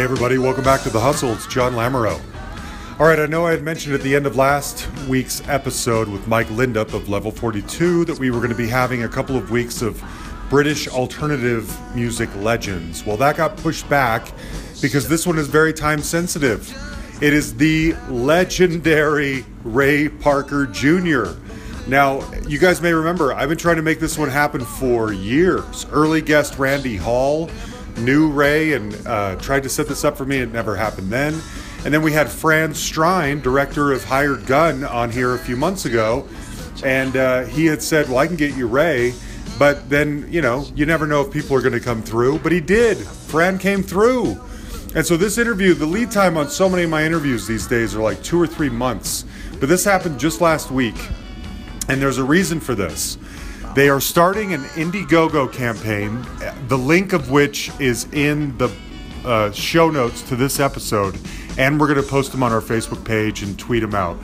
Hey, everybody, welcome back to The Hustle. It's John Lamoureux. All right, I know I had mentioned at the end of last week's episode with Mike Lindup of Level 42 that we were going to be having a couple of weeks of British alternative music legends. Well, that got pushed back because this one is very time sensitive. It is the legendary Ray Parker Jr. Now, you guys may remember, I've been trying to make this one happen for years. Early guest Randy Hall knew Ray and uh, tried to set this up for me. It never happened then. And then we had Fran Strine, director of Hired Gun, on here a few months ago. And uh, he had said, Well, I can get you Ray. But then, you know, you never know if people are going to come through. But he did. Fran came through. And so this interview, the lead time on so many of my interviews these days are like two or three months. But this happened just last week. And there's a reason for this. They are starting an Indiegogo campaign, the link of which is in the uh, show notes to this episode, and we're going to post them on our Facebook page and tweet them out.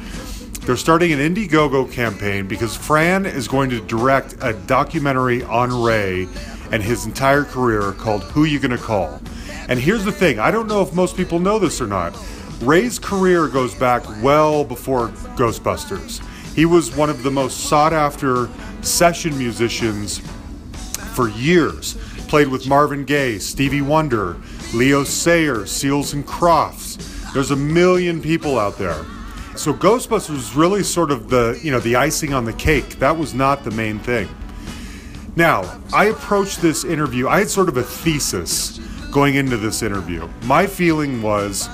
They're starting an Indiegogo campaign because Fran is going to direct a documentary on Ray and his entire career called Who You Gonna Call. And here's the thing I don't know if most people know this or not. Ray's career goes back well before Ghostbusters. He was one of the most sought after session musicians for years. Played with Marvin Gaye, Stevie Wonder, Leo Sayer, Seals and Crofts. There's a million people out there. So Ghostbusters was really sort of the, you know, the icing on the cake. That was not the main thing. Now, I approached this interview, I had sort of a thesis going into this interview. My feeling was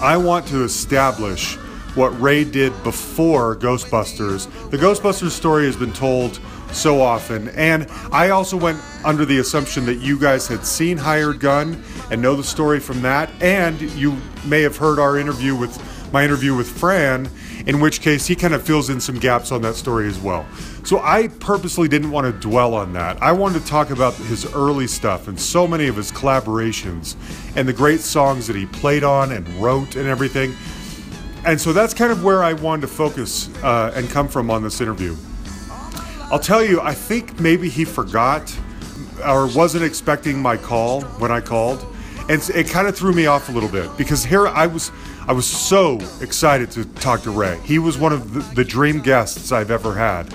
I want to establish what Ray did before Ghostbusters. The Ghostbusters story has been told so often, and I also went under the assumption that you guys had seen Hired Gun and know the story from that, and you may have heard our interview with my interview with Fran, in which case he kind of fills in some gaps on that story as well. So I purposely didn't want to dwell on that. I wanted to talk about his early stuff and so many of his collaborations and the great songs that he played on and wrote and everything and so that's kind of where I wanted to focus uh, and come from on this interview. I'll tell you, I think maybe he forgot or wasn't expecting my call when I called, and it kind of threw me off a little bit because here I was, I was so excited to talk to Ray. He was one of the, the dream guests I've ever had,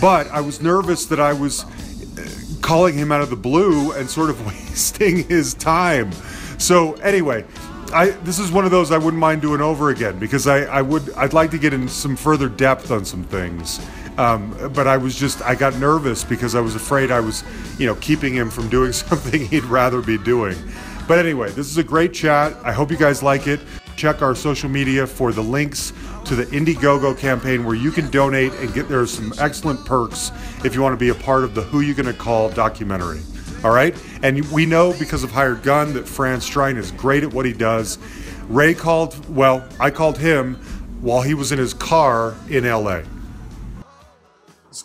but I was nervous that I was uh, calling him out of the blue and sort of wasting his time. So anyway, I this is one of those I wouldn't mind doing over again because I, I would I'd like to get in some further depth on some things. Um, but I was just I got nervous because I was afraid I was you know keeping him from doing something he'd rather be doing. But anyway, this is a great chat. I hope you guys like it. Check our social media for the links to the Indiegogo campaign where you can donate and get there are some excellent perks if you want to be a part of the Who You Gonna Call documentary. All right. And we know because of Hired Gun that Fran Strine is great at what he does. Ray called, well, I called him while he was in his car in LA.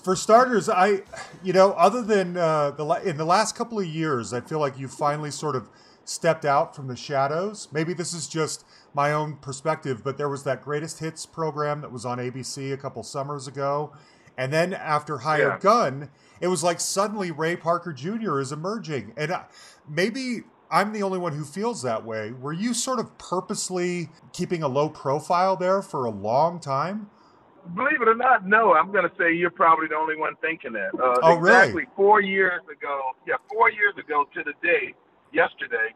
For starters, I, you know, other than uh, the in the last couple of years, I feel like you finally sort of stepped out from the shadows. Maybe this is just my own perspective, but there was that greatest hits program that was on ABC a couple summers ago, and then after Hired yeah. Gun, it was like suddenly Ray Parker Jr. is emerging, and I, maybe I'm the only one who feels that way. Were you sort of purposely keeping a low profile there for a long time? Believe it or not, no. I'm going to say you're probably the only one thinking that. Uh, oh, exactly really? four years ago, yeah, four years ago to the day, yesterday,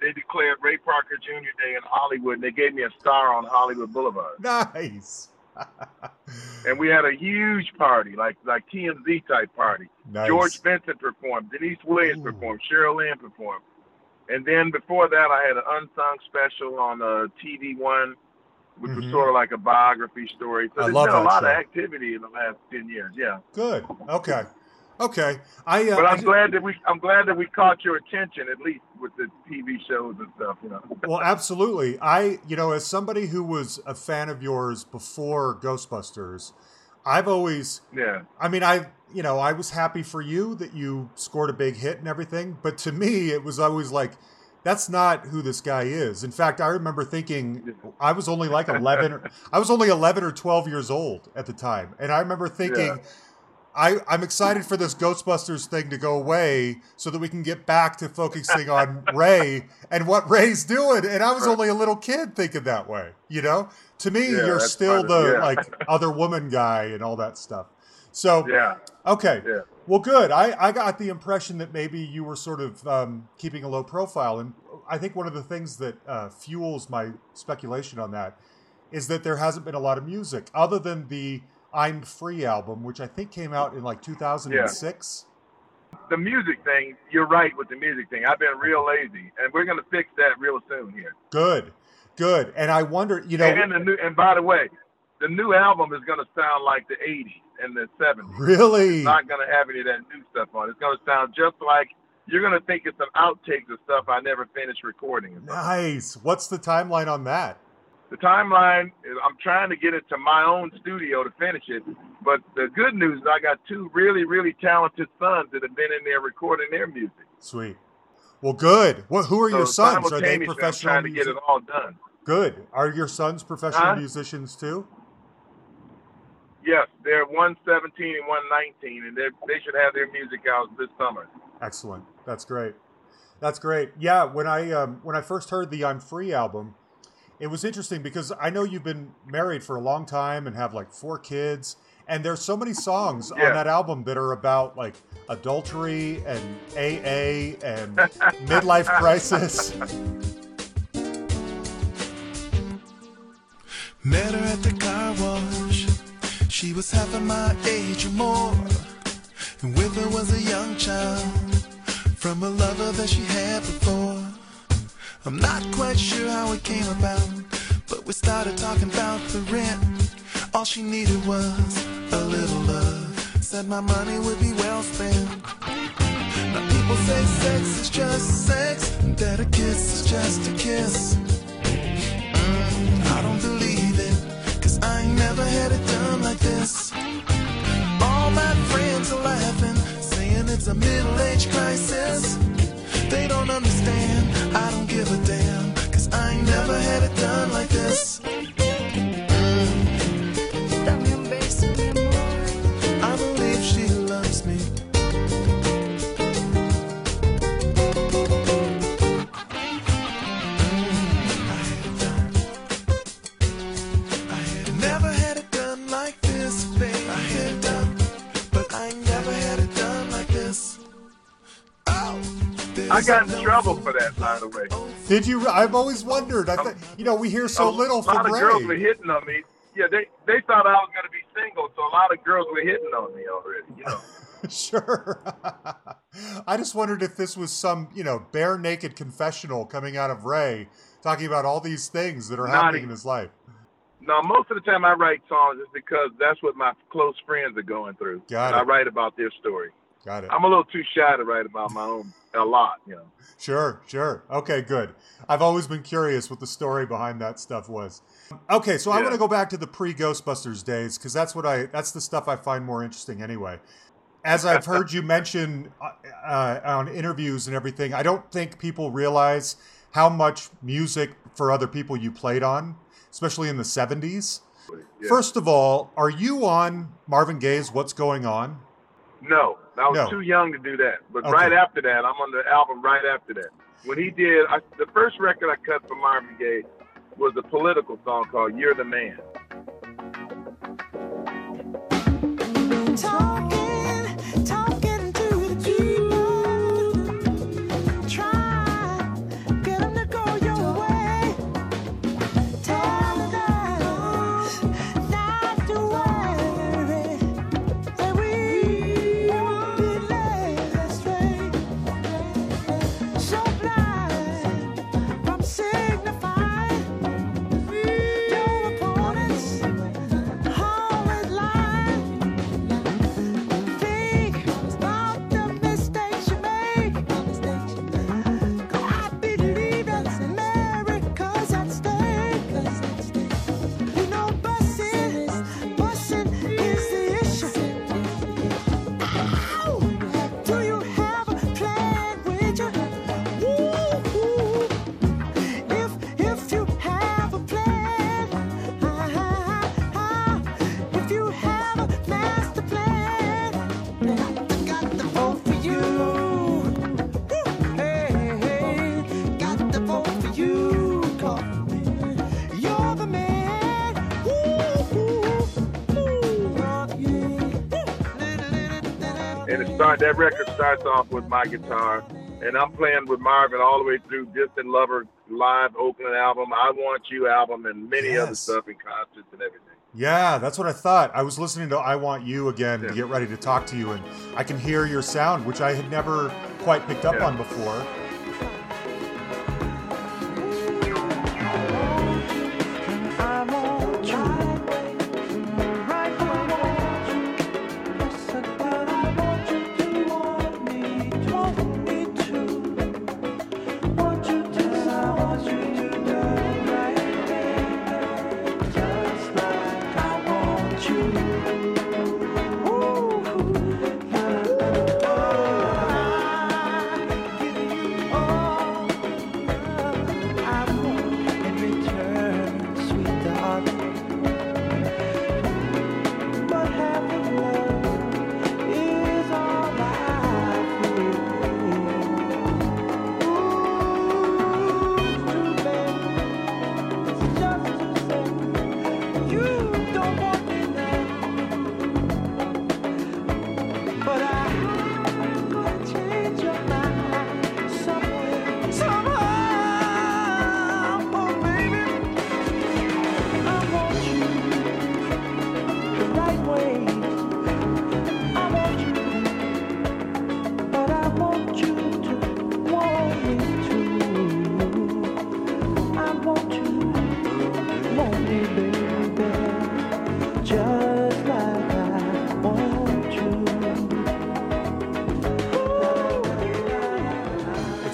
they declared Ray Parker Jr. Day in Hollywood, and they gave me a star on Hollywood Boulevard. Nice. and we had a huge party, like like TMZ type party. Nice. George Benson performed, Deniece Williams Ooh. performed, Cheryl Lynn performed, and then before that, I had an unsung special on uh, TV One, which mm-hmm. was sort of like a biography story. So I there's love been a lot show. of activity in the last ten years. Yeah. Good. Okay. Okay, I. Uh, but I'm I glad that we. I'm glad that we caught your attention at least with the TV shows and stuff. You know. well, absolutely. I, you know, as somebody who was a fan of yours before Ghostbusters, I've always. Yeah. I mean, I, you know, I was happy for you that you scored a big hit and everything, but to me, it was always like. That's not who this guy is. In fact, I remember thinking I was only like 11 or, I was only 11 or 12 years old at the time. And I remember thinking yeah I, I'm excited for this Ghostbusters thing to go away so that we can get back to focusing on Ray and what Ray's doing. And I was only a little kid thinking that way, you know? To me, Yeah, you're still the yeah. like other woman guy and all that stuff. So Yeah. okay, Yeah. well, good. I, I got the impression that maybe you were sort of um, keeping a low profile, and I think one of the things that uh, fuels my speculation on that is that there hasn't been a lot of music other than the "I'm Free" album, which I think came out in like 2006. The music thing, you're right with the music thing. I've been real lazy, and we're gonna fix that real soon here. Good, good. And I wonder, you know, and the new, and by the way, the new album is gonna sound like the '80s and the '70s. really, It's not gonna have any of that new stuff on. it. It's gonna sound just like you're gonna think it's some outtakes of stuff I never finished recording. nice. What's the timeline on that? The timeline I'm trying to get it to my own studio to finish it. But the good news is I got two really, really talented sons that have been in there recording their music. Sweet. Well, good. What? Who are your sons? Are they simultaneously, I'm professional? trying to get it all done. Good. Are your sons professional Huh? musicians too? Yes, they're 117 and 119, and they they should have their music out this summer. Excellent. That's great. That's great. Yeah, when I um, when I first heard the "I'm Free" album, it was interesting because I know you've been married for a long time and have like four kids, and there's so many songs Yeah. on that album that are about like adultery and AA and midlife crisis. Met her at the car wash. She was half of my age or more. And with her was a young child from a lover that she had before. I'm not quite sure how it came about, but we started talking about the rent. All she needed was a little love. Said my money would be well spent. Now people say sex is just sex, and that a kiss is just a kiss. Mm, I don't believe it, cause I ain't never had it done like this. All my friends are laughing, saying it's a middle age crisis. They don't understand, give a damn, cause I ain't never had it done like this. That, by the way. Did you? I've always wondered. I um, th- you know, we hear so little a little lot from of girls were hitting on me. Yeah, they they thought I was going to be single, so a lot of girls were hitting on me already. You know. Sure. I just wondered if this was some, you know, bare naked confessional coming out of Ray, talking about all these things that are Not happening in his life. No, most of the time I write songs is because that's what my close friends are going through. Got and it. I write about their story. Got it. I'm a little too shy to write about my own a lot, you know. Sure, sure. Okay, good. I've always been curious what the story behind that stuff was. Okay, so I Yeah. want to go back to the pre Ghostbusters days because that's what I that's the stuff I find more interesting anyway. As I've heard you mention uh, uh, on interviews and everything, I don't think people realize how much music for other people you played on, especially in the 70s. Yeah. First of all, are you on Marvin Gaye's What's Going On? No, I was No. too young to do that. But Okay. right after that, I'm on the album right after that. When he did, I, the first record I cut for Marvin Gaye was a political song called "You're the Man." Talking, start that record starts off with my guitar, and I'm playing with Marvin all the way through Distant Lover live Oakland album, I Want You album, and many other Yes. stuff in concerts and everything. Yeah, that's what I thought. I was listening to I Want You again to get ready to talk to you, and I can hear your sound, which I had never quite picked up Yeah. on before.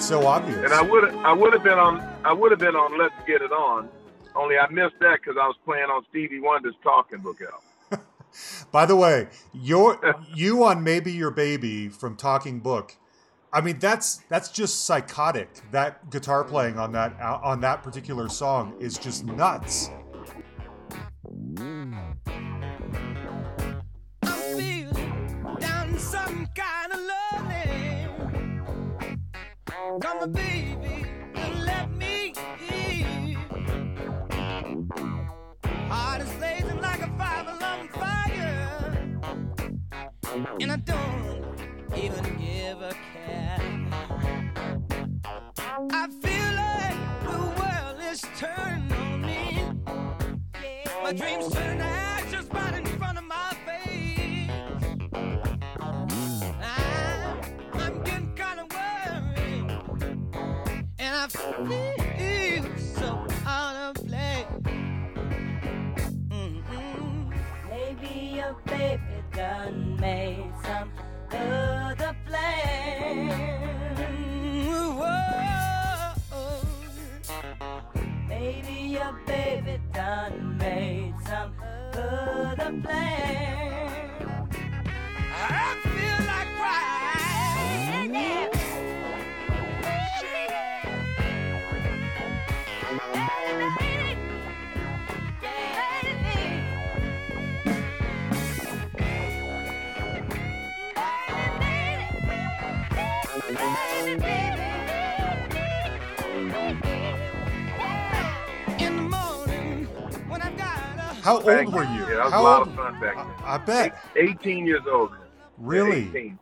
So obvious. And I would I would have been on I would have been on Let's Get It On, only I missed that because I was playing on Stevie Wonder's Talking Book album. By the way, your you on maybe your baby from Talking Book. I mean, that's that's just psychotic. That guitar playing on that on that particular song is just nuts. I'm down some kind of lonely. Come on, baby, and let me in. Heart is blazing like a five alarm fire, and I don't even give a care. I feel like the world is turning on me. My dreams turn to I feel so out of place. Mm-mm. Maybe your baby done made some other plan. Whoa. Maybe your baby done made some other plan. How Back- old were you? Yeah, that was How a lot old? of fun back then. I, I bet. Eight- 18 years old. Really? 18.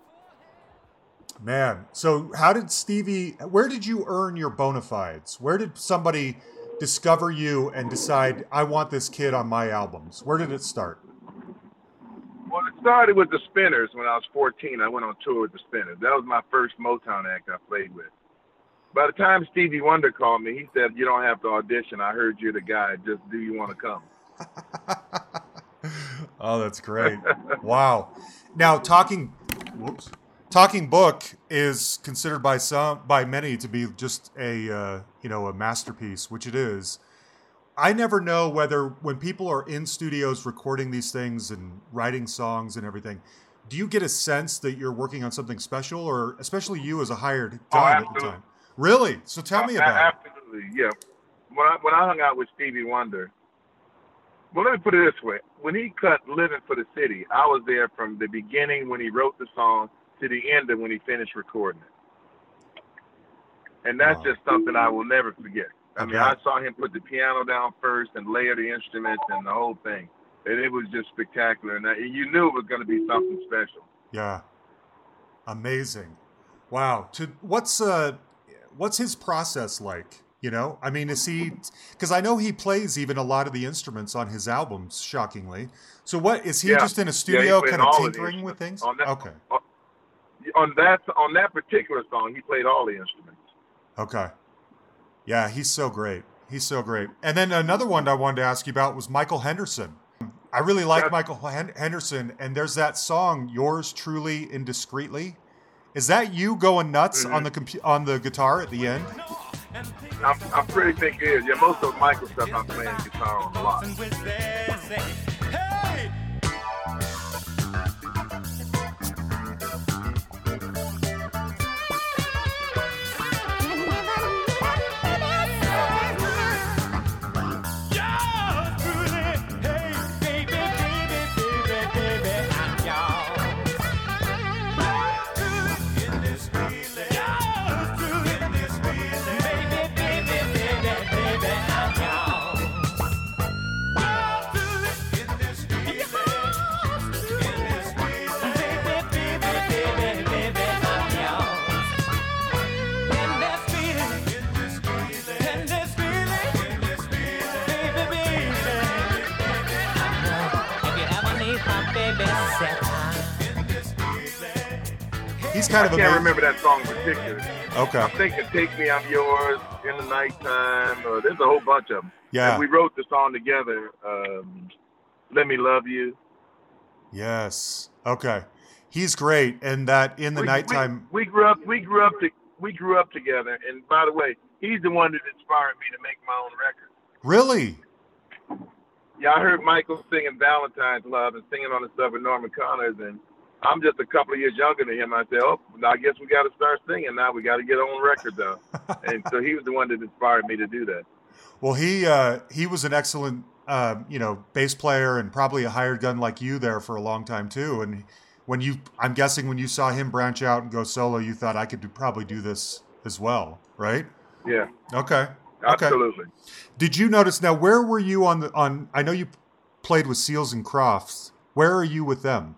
Man, so how did Stevie? Where did you earn your bona fides? Where did somebody discover you and decide I want this kid on my albums? Where did it start? Well, it started with the Spinners when I was 14. I went on tour with the Spinners. That was my first Motown act I played with. By the time Stevie Wonder called me, he said, "You don't have to audition. I heard you're the guy. Just do you want to come?" Oh, that's great! wow. Now, talking, whoops, talking book is considered by some, by many, to be just a uh, you know a masterpiece, which it is. I never know whether when people are in studios recording these things and writing songs and everything, do you get a sense that you're working on something special, or especially you as a hired Oh, gun at the time? Really? So tell me about it. Absolutely, yeah. When I, when I hung out with Stevie Wonder, well, let me put it this way: when he cut "Living for the City," I was there from the beginning when he wrote the song to the end of when he finished recording it, and that's Wow. just something I will never forget. I mean, I saw him put the piano down first and layer the instruments and the whole thing, and it was just spectacular. And I- you knew it was going to be something special. Yeah. Amazing. Wow. To what's uh what's his process like? You know, I mean, is he? Because I know he plays even a lot of the instruments on his albums. Shockingly, so what is he Yeah. just in a studio, played kind of tinkering with things? on that- Okay, On that on that particular song, he played all the instruments. okay, yeah, he's so great. He's so great. And then another one I wanted to ask you about was Michael Henderson. I really like Yes. Michael Hen- Henderson, and there's that song "Yours Truly Indiscreetly." Is that you going nuts Mm-hmm. on the compu- on the guitar at the end? I'm, I'm pretty think it is. Yeah, most of Michael stuff I'm playing guitar on a lot. He's kind I of a can't ma- remember that song in particular. Okay. I'm thinking "Take Me, I'm Yours," "In the Nighttime." Uh, there's a whole bunch of them. Yeah. And we wrote the song together. Um, "Let Me Love You." Yes. Okay. He's great, and that in the we, nighttime. We, we grew up. We grew up. To, we grew up together. And by the way, he's the one that inspired me to make my own record. Really? Yeah, I heard Michael singing Valentine's Love and singing on the stuff with Norman Connors, and I'm just a couple of years younger than him. I said, oh, I guess we got to start singing now. We got to get on record though. and so he was the one that inspired me to do that. Well, he uh, he was an excellent, uh, you know, bass player and probably a hired gun like you there for a long time too. And when you, I'm guessing when you saw him branch out and go solo, you thought I could do, probably do this as well, right? Yeah, Okay. Okay. absolutely. Did you notice now? Where were you on the on? I know you played with Seals and Crofts. Where are you with them?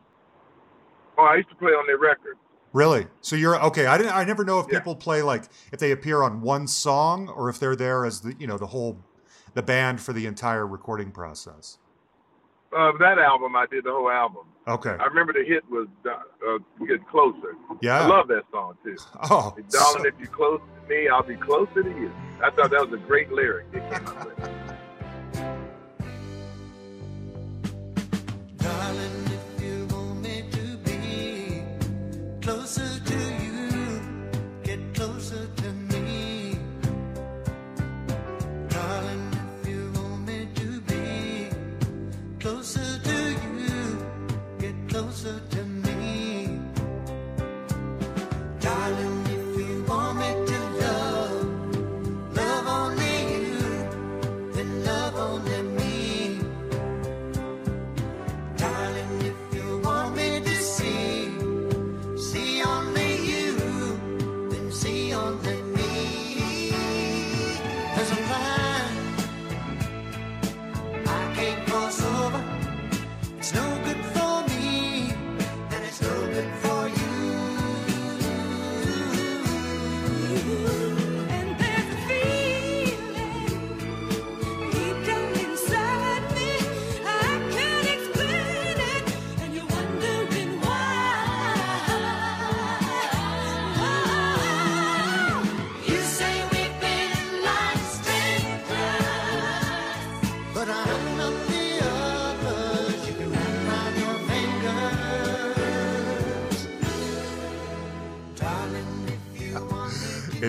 Oh, I used to play on their record. Really? So you're okay. I didn't. I never know if Yeah. people play like if they appear on one song or if they're there as the you know the whole the band for the entire recording process. Uh, that album, I did the whole album. Okay. I remember the hit was uh, "Get Closer." Yeah. I love that song too. Oh, Darling, so- if you're close to me, I'll be closer to you. I thought that was a great lyric. closer to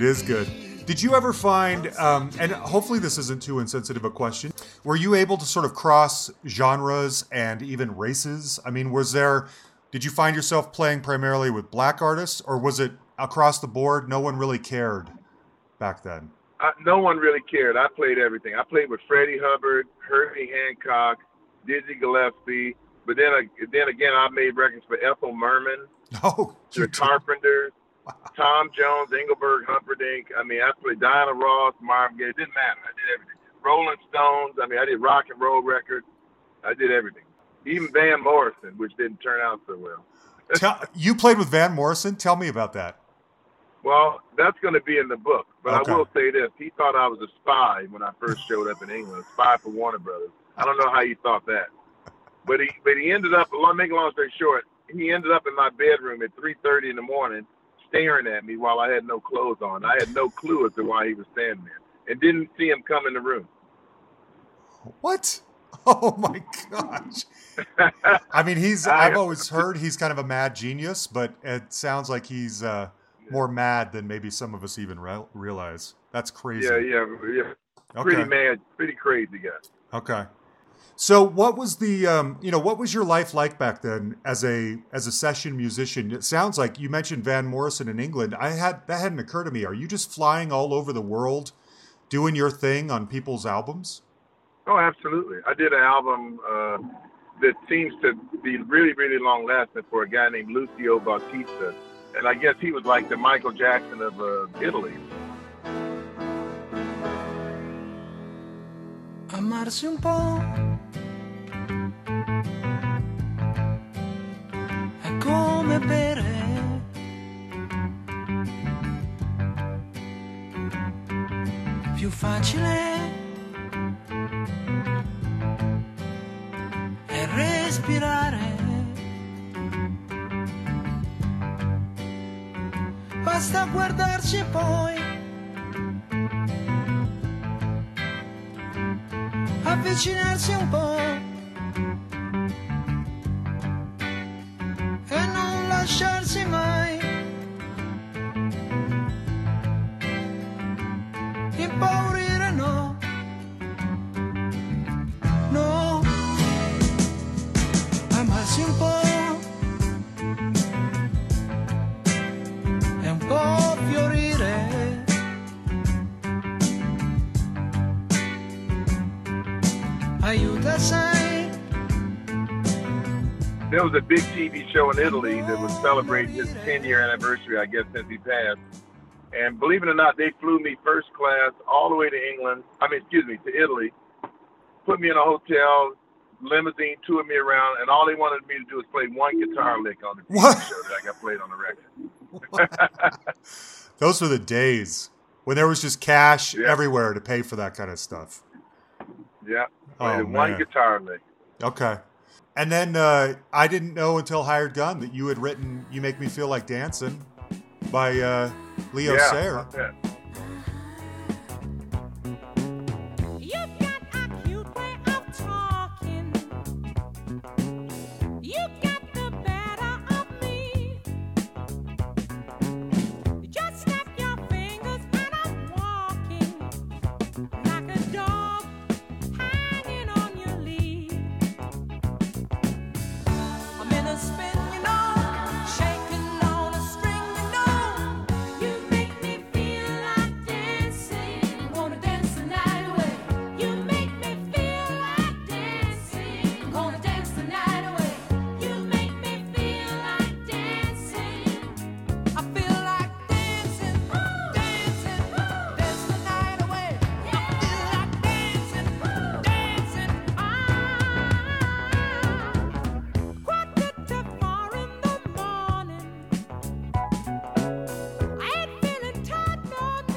It is good. Did you ever find, um, and hopefully this isn't too insensitive a question, were you able to sort of cross genres and even races? I mean, was there, did you find yourself playing primarily with black artists or was it across the board? No one really cared back then. I, no one really cared. I played everything. I played with Freddie Hubbard, Herbie Hancock, Dizzy Gillespie. But then, uh, then again, I made records for Ethel Merman, Oh, the. Carpenters, Tom Jones, Engelbert Humperdinck. I mean, I played Diana Ross, Marvin Gaye. It didn't matter. I did everything. Rolling Stones. I mean, I did rock and roll records. I did everything. Even Van Morrison, which didn't turn out so well. Tell, you played with Van Morrison. Tell me about that. Well, that's going to be in the book. But Okay. I will say this: he thought I was a spy when I first showed up in England, a spy for Warner Brothers. I don't know how he thought that, but he but he ended up. Long make a long story short, he ended up in my bedroom at 3:30 in the morning, staring at me while I had no clothes on. I had no clue as to why he was standing there, and didn't see him come in the room. What? Oh my gosh. I mean, he's, I've always heard he's kind of a mad genius, but it sounds like he's uh, more mad than maybe some of us even re- realize. That's crazy. Yeah, yeah, yeah. Okay. Pretty mad, pretty crazy guy. Okay. So what was the um, you know what was your life like back then as a as a session musician? It sounds like you mentioned Van Morrison in England. I had that hadn't occurred to me. Are you just flying all over the world doing your thing on people's albums? Oh, absolutely. I did an album uh, that seems to be really, really long lasting for a guy named Lucio Battisti. And I guess he was like the Michael Jackson of uh, Italy. amarsi un po'. Come bere. Più facile è respirare. Basta guardarci e poi avvicinarsi un po' was a big TV show in Italy that was celebrating his 10 year anniversary, I guess, since he passed. And believe it or not, they flew me first class all the way to England. I mean, excuse me, to Italy. Put me in a hotel, limousine, toured me around, and all they wanted me to do was play one guitar lick on the TV What? show that I got played on the record. Those were the days when there was just cash Yeah. everywhere to pay for that kind of stuff. Yeah, Oh, played one guitar lick. Okay. And then uh, I didn't know until Hired Gun that you had written "You Make Me Feel Like Dancing" by uh, Leo yeah, Sayer.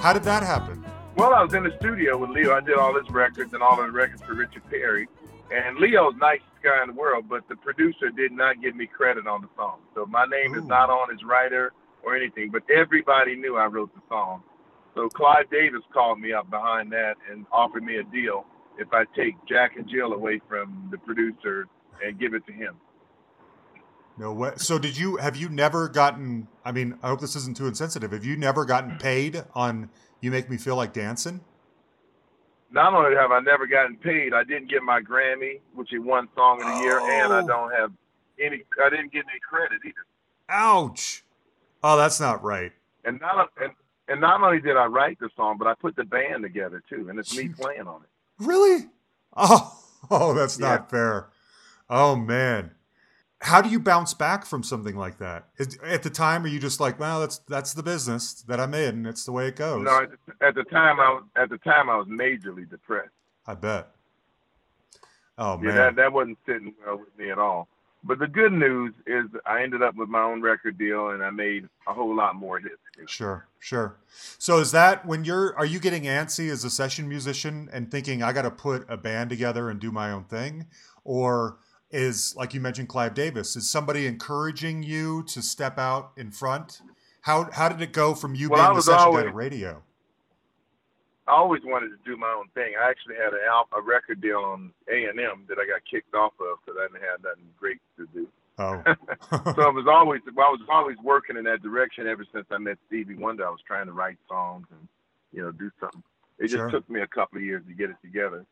How did that happen? Well, I was in the studio with Leo. I did all his records and all of the records for Richard Perry. And Leo's nicest guy in the world, but the producer did not give me credit on the song. So my name is not on as writer or anything, but everybody knew I wrote the song. So Clive Davis called me up behind that and offered me a deal if I take Jack and Jill away from the producer and give it to him. No way. So did you? Have you never gotten? I mean, I hope this isn't too insensitive. Have you never gotten paid on "You Make Me Feel Like Dancing"? Not only have I never gotten paid, I didn't get my Grammy, which is one song of the year, and I Oh. don't have any. I didn't get any credit either. Ouch! Oh, that's not right. And not and, and not only did I write the song, but I put the band together too, and it's me playing on it. Really? Oh, oh, that's Yeah. not fair. Oh man, how do you bounce back from something like that? At the time, are you just like, well, that's that's the business that I'm in, and it's the way it goes? No, at the, time I was at the time I was majorly depressed. I bet. Oh Yeah, man. that that wasn't sitting well with me at all. But the good news is I ended up with my own record deal and I made a whole lot more hits. Sure, sure. So is that when you're are you getting antsy as a session musician and thinking I got to put a band together and do my own thing or is like you mentioned Clive Davis is somebody encouraging you to step out in front? How how did it go from you Well, being the session guy always- to Raydio? I always wanted to do my own thing. I actually had a, al- a record deal on A and M that I got kicked off of because I didn't have nothing great to do. Oh. so I was always well, I was always working in that direction ever since I met Stevie Wonder. I was trying to write songs and you know do something. It just Sure. took me a couple of years to get it together.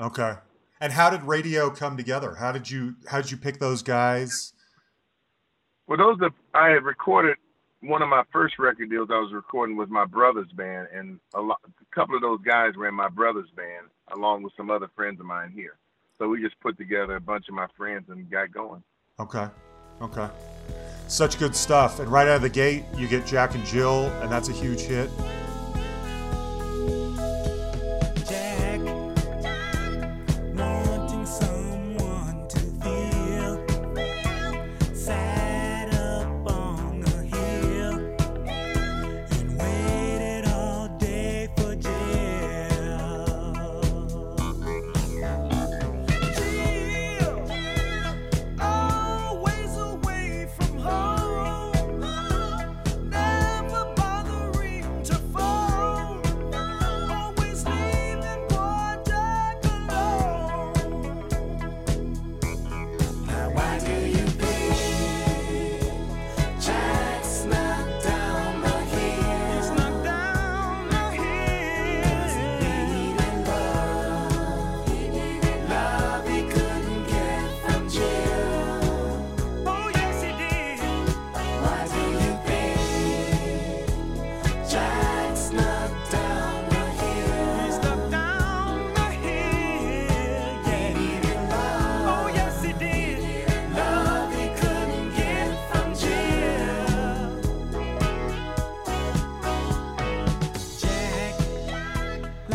okay. And how did Raydio come together? How did you how did you pick those guys? Well, those are I had recorded one of my first record deals. I was recording with my brother's band, and a, lot, a couple of those guys were in my brother's band, along with some other friends of mine here. So we just put together a bunch of my friends and got going. Okay. Okay. Such good stuff. And right out of the gate, you get Jack and Jill, and that's a huge hit.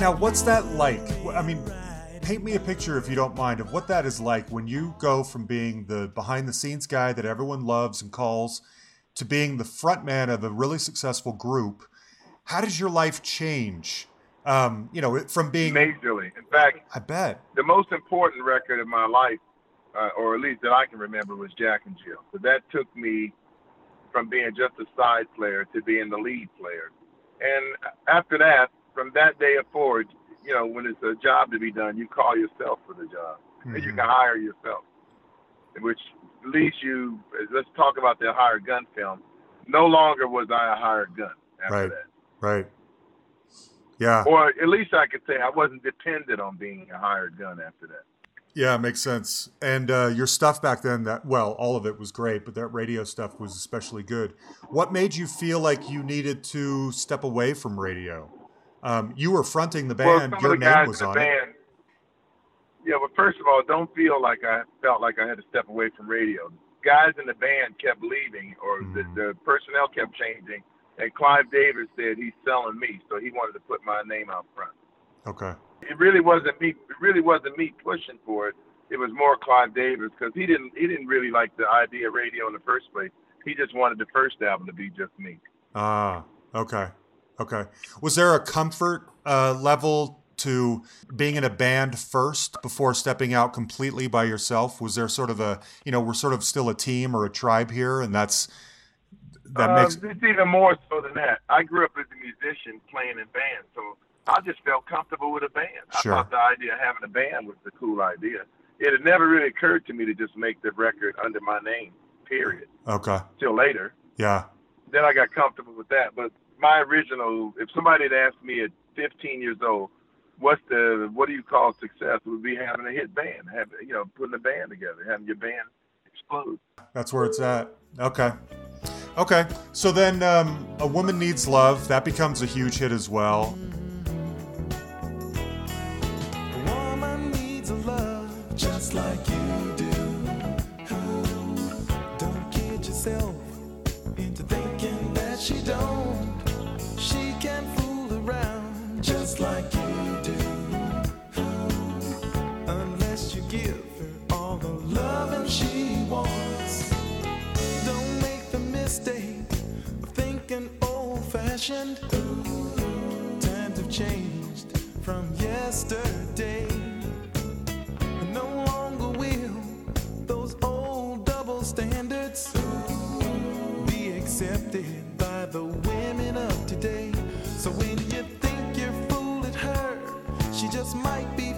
Now, what's that like? I mean, paint me a picture, if you don't mind, of what that is like when you go from being the behind the scenes guy that everyone loves and calls to being the front man of a really successful group. How does your life change? Um, you know, from being, Majorly. In fact, I bet. the most important record of my life, uh, or at least that I can remember, was Jack and Jill. So that took me from being just a side player to being the lead player. And after that, from that day forward, you know, when it's a job to be done, you call yourself for the job, and you Mhm. can hire yourself, which leads you. Let's talk about the hired gun film. No longer was I a hired gun after Right. that, Right. Yeah. or at least I could say I wasn't dependent on being a hired gun after that. Yeah, makes sense. And uh, your stuff back then, that well, all of it was great, but that Raydio stuff was especially good. What made you feel like you needed to step away from Raydio? Um, you were fronting the band. some Your the name was on it. Yeah, but first of all, don't feel like I felt like I had to step away from Raydio. Guys in the band kept leaving, or the, Mm. the personnel kept changing, and Clive Davis said he's selling me, so he wanted to put my name out front. Okay. It really wasn't me. It really wasn't me pushing for it. It was more Clive Davis because he didn't he didn't really like the idea of Raydio in the first place. He just wanted the first album to be just me. Ah, okay. Okay. Was there a comfort uh, level to being in a band first before stepping out completely by yourself? Was there sort of a, you know, we're sort of still a team or a tribe here, and that's that Uh, makes it's even more so than that. I grew up as a musician playing in bands, so I just felt comfortable with a band. Sure. I thought the idea of having a band was a cool idea. It had never really occurred to me to just make the record under my name, period, okay. till later. Yeah. Then I got comfortable with that. But my original, if somebody had asked me at 15 years old, what's the, what do you call success? It would be having a hit band, having, you know, putting a band together, having your band explode. That's where it's at. Okay. Okay. So then um, A Woman Needs Love, that becomes a huge hit as well. A woman needs a love just like you fashioned. Times have changed from yesterday. No longer will those old double standards be accepted by the women of today. So when you think you're fooling her, she just might be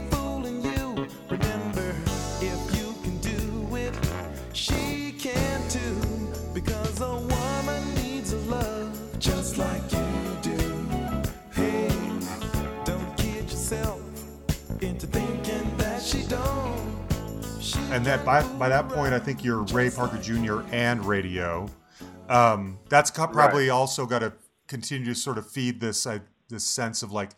And that by, by that point, I think you're Ray Parker Jr. and Raydio. Um, that's co- probably also got to continue to sort of feed this uh, this sense of like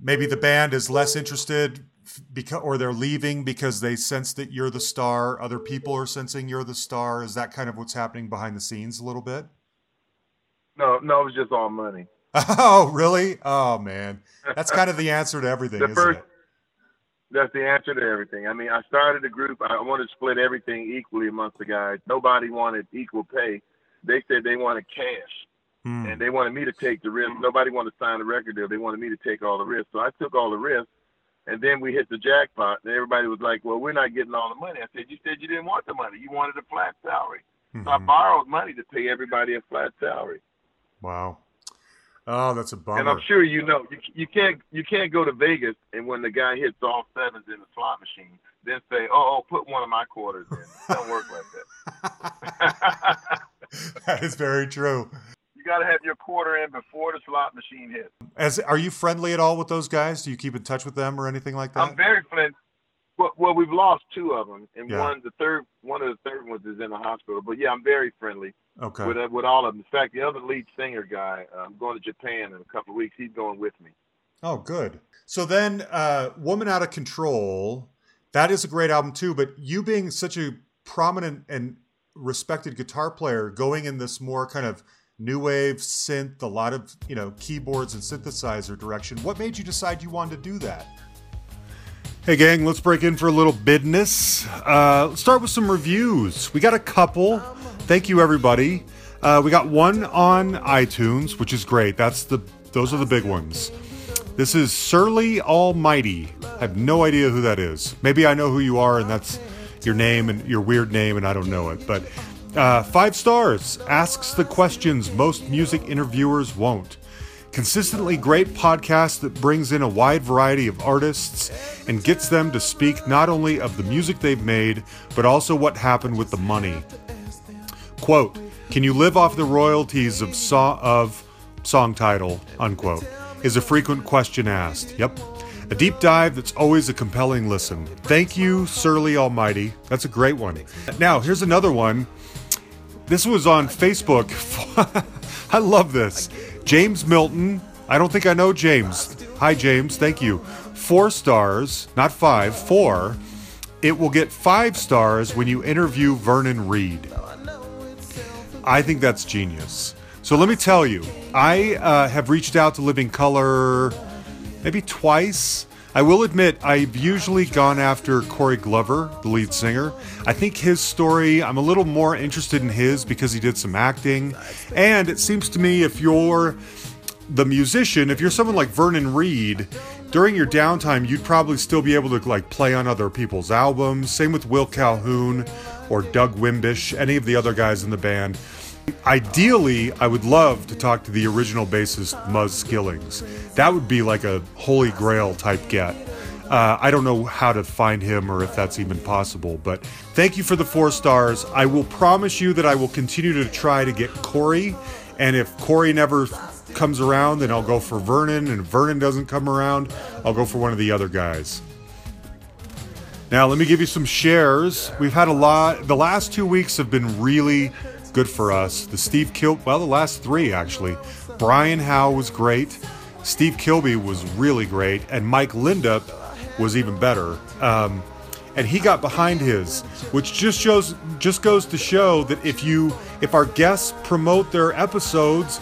maybe the band is less interested because or they're leaving because they sense that you're the star. Other people are sensing you're the star. Is that kind of what's happening behind the scenes a little bit? No, no, it was just all money. Oh, really? Oh man, that's kind of the answer to everything, The isn't first- it? That's the answer to everything. I mean, I started the group. I wanted to split everything equally amongst the guys. Nobody wanted equal pay. They said they wanted cash, Hmm. and they wanted me to take the risk. Nobody wanted to sign a record deal. They wanted me to take all the risk. So I took all the risk, and then we hit the jackpot. And everybody was like, "Well, we're not getting all the money." I said, "You said you didn't want the money. You wanted a flat salary." So I Mhm. borrowed money to pay everybody a flat salary. Wow. Oh, that's a bummer. And I'm sure you know you, you can't you can't go to Vegas and when the guy hits all sevens in the slot machine, then say, "Oh, oh put one of my quarters in." It don't work like that. that is very true. you got to have your quarter in before the slot machine hits. As are you friendly at all with those guys? Do you keep in touch with them or anything like that? I'm very friendly. Well, well, we've lost two of them, and Yeah. one the third one of the third ones is in the hospital. But yeah, I'm very friendly okay. with with all of them. In fact, the other lead singer guy, uh, I'm going to Japan in a couple of weeks. He's going with me. Oh, good. So then, uh, "Woman Out of Control," that is a great album too. But you being such a prominent and respected guitar player, going in this more kind of new wave synth, a lot of you know keyboards and synthesizer direction. What made you decide you wanted to do that? Hey, gang, let's break in for a little business. Uh, let's start with some reviews. We got a couple. Thank you, everybody. Uh, we got one on iTunes, which is great. That's the those are the big ones. This is Surly Almighty. I have no idea who that is. Maybe I know who you are, and that's your name and your weird name, and I don't know it. But uh, five stars. Asks the questions most music interviewers won't. Consistently great podcast that brings in a wide variety of artists and gets them to speak not only of the music they've made, but also what happened with the money. Quote, can you live off the royalties of, of song title, unquote, is a frequent question asked. Yep. A deep dive that's always a compelling listen. Thank you, Surly Almighty. That's a great one. Now, here's another one. This was on Facebook. I love this. James Milton. I don't think I know James. Hi, James. Thank you. Four stars, not five, four. It will get five stars when you interview Vernon Reid. I think that's genius. So let me tell you, I uh, have reached out to Living Colour maybe twice. I will admit, I've usually gone after Corey Glover, the lead singer. I think his story, I'm a little more interested in his because he did some acting. And it seems to me if you're the musician, if you're someone like Vernon Reid, during your downtime, you'd probably still be able to like play on other people's albums. Same with Will Calhoun or Doug Wimbish, any of the other guys in the band. Ideally, I would love to talk to the original bassist Muzz Skillings. That would be like a holy grail type get. Uh, I don't know how to find him or if that's even possible, but thank you for the four stars. I will promise you that I will continue to try to get Corey, and if Corey never comes around, then I'll go for Vernon, and if Vernon doesn't come around, I'll go for one of the other guys. Now, let me give you some shares. We've had a lot, the last two weeks have been really good for us. The Steve Kil, well, the last three actually. Brian Howe was great. Steve Kilby was really great, and Mike Lindup was even better. Um, and he got behind his, which just shows, just goes to show that if you, if our guests promote their episodes,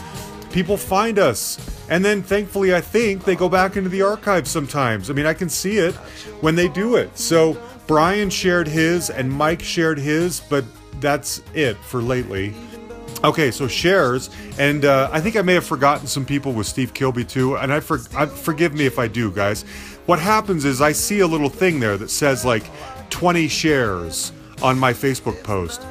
people find us. And then thankfully, I think they go back into the archives sometimes. I mean, I can see it when they do it. So Brian shared his and Mike shared his, but that's it for lately. Okay, so shares, and uh, I think I may have forgotten some people with Steve Kilby too, and I, for, I forgive me if I do, guys. What happens is I see a little thing there that says like 20 shares on my Facebook post,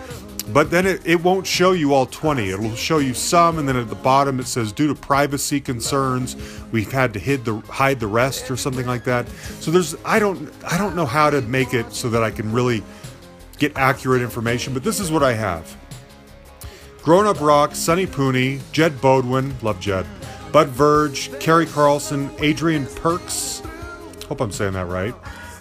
but then it, it won't show you all 20. It'll show you some, and then at the bottom it says due to privacy concerns, we've had to hide the hide the rest or something like that. So there's I don't I don't know how to make it so that I can really get accurate information, but this is what I have. Grown Up Rock, Sonny Pooney, Jed Bodwin, love Jed, Bud Verge, Kerry Carlson, Adrian Perks, hope I'm saying that right,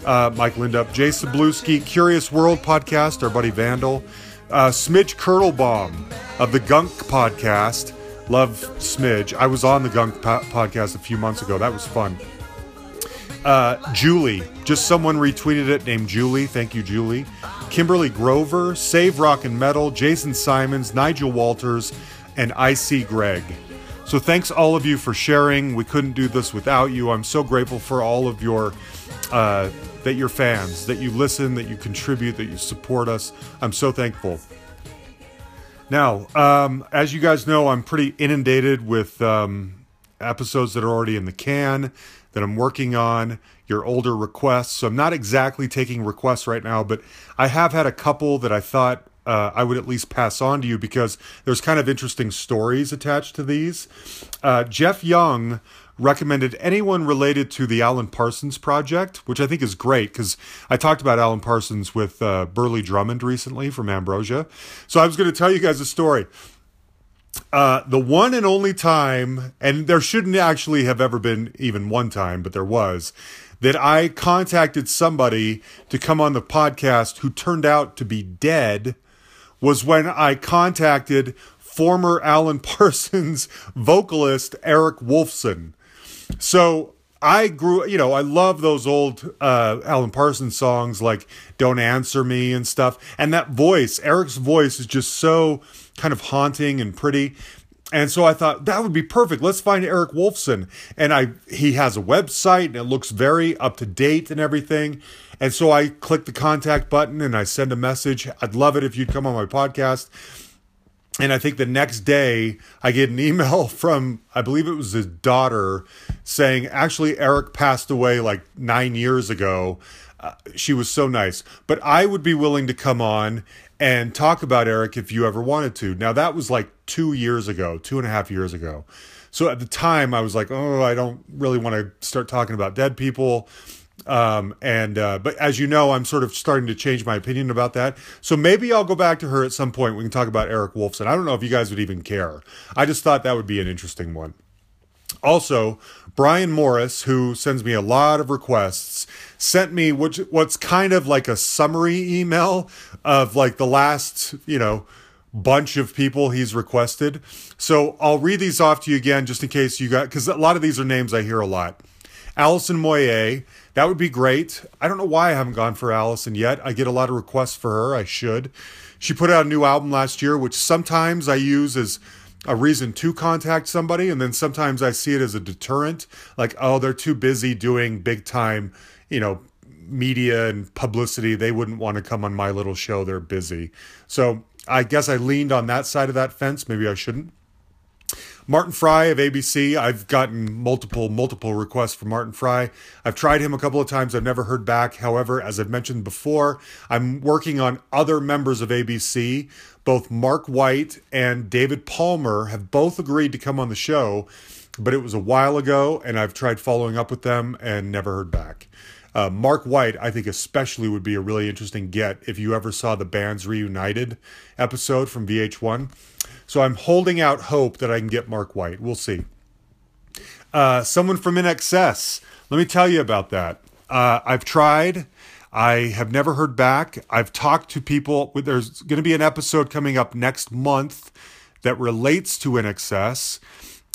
uh, Mike Lindup, Jay Sabluski, Curious World Podcast, our buddy Vandal, uh, Smidge Kurtlebaum of the Gunk Podcast, love Smidge. I was on the Gunk po- Podcast a few months ago, that was fun. Uh, Julie, just someone retweeted it named Julie. Thank you, Julie. Kimberly Grover, Save Rock and Metal, Jason Simons, Nigel Walters, and IC Greg. So thanks all of you for sharing. We couldn't do this without you. I'm so grateful for all of your uh, that you're fans, that you listen, that you contribute, that you support us. I'm so thankful. Now, um, as you guys know, I'm pretty inundated with um, episodes that are already in the can that I'm working on, your older requests. So I'm not exactly taking requests right now, but I have had a couple that I thought uh, I would at least pass on to you because there's kind of interesting stories attached to these. Uh, Jeff Young recommended anyone related to the Alan Parsons project, which I think is great because I talked about Alan Parsons with uh, Burleigh Drummond recently from Ambrosia. So I was going to tell you guys a story. Uh, the one and only time, and there shouldn't actually have ever been even one time, but there was, that I contacted somebody to come on the podcast who turned out to be dead was when I contacted former Alan Parsons vocalist Eric Woolfson. So I grew, you know, I love those old uh, Alan Parsons songs like Don't Answer Me and stuff. And that voice, Eric's voice is just so kind of haunting and pretty. And so I thought that would be perfect. Let's find Eric Woolfson. And I he has a website and it looks very up to date and everything. And so I click the contact button and I send a message. I'd love it if you'd come on my podcast. And I think the next day I get an email from I believe it was his daughter saying actually Eric passed away like 9 years ago. Uh, she was so nice. But I would be willing to come on and talk about Eric if you ever wanted to. Now, that was like two years ago, two and a half years ago. So at the time, I was like, oh, I don't really want to start talking about dead people. Um, and, uh, but as you know, I'm sort of starting to change my opinion about that. So maybe I'll go back to her at some point. We can talk about Eric Woolfson. I don't know if you guys would even care. I just thought that would be an interesting one. Also, Brian Morris, who sends me a lot of requests, sent me which what's kind of like a summary email of like the last, you know, bunch of people he's requested. So I'll read these off to you again just in case you got because a lot of these are names I hear a lot. Alison Moyet, that would be great. I don't know why I haven't gone for Alison yet. I get a lot of requests for her. I should. She put out a new album last year, which sometimes I use as a reason to contact somebody, and then sometimes I see it as a deterrent. Like, oh, they're too busy doing big time, you know, media and publicity. They wouldn't want to come on my little show. They're busy. So I guess I leaned on that side of that fence. Maybe I shouldn't. Martin Fry of ABC. I've gotten multiple, multiple requests from Martin Fry. I've tried him a couple of times. I've never heard back. However, as I've mentioned before, I'm working on other members of ABC. Both Mark White and David Palmer have both agreed to come on the show, but it was a while ago, and I've tried following up with them and never heard back. Uh, Mark White, I think especially would be a really interesting get if you ever saw the Bands Reunited episode from VH1. So I'm holding out hope that I can get Mark White. We'll see. Uh, someone from INXS. Let me tell you about that. Uh, I've tried. I have never heard back. I've talked to people. There's going to be an episode coming up next month that relates to INXS.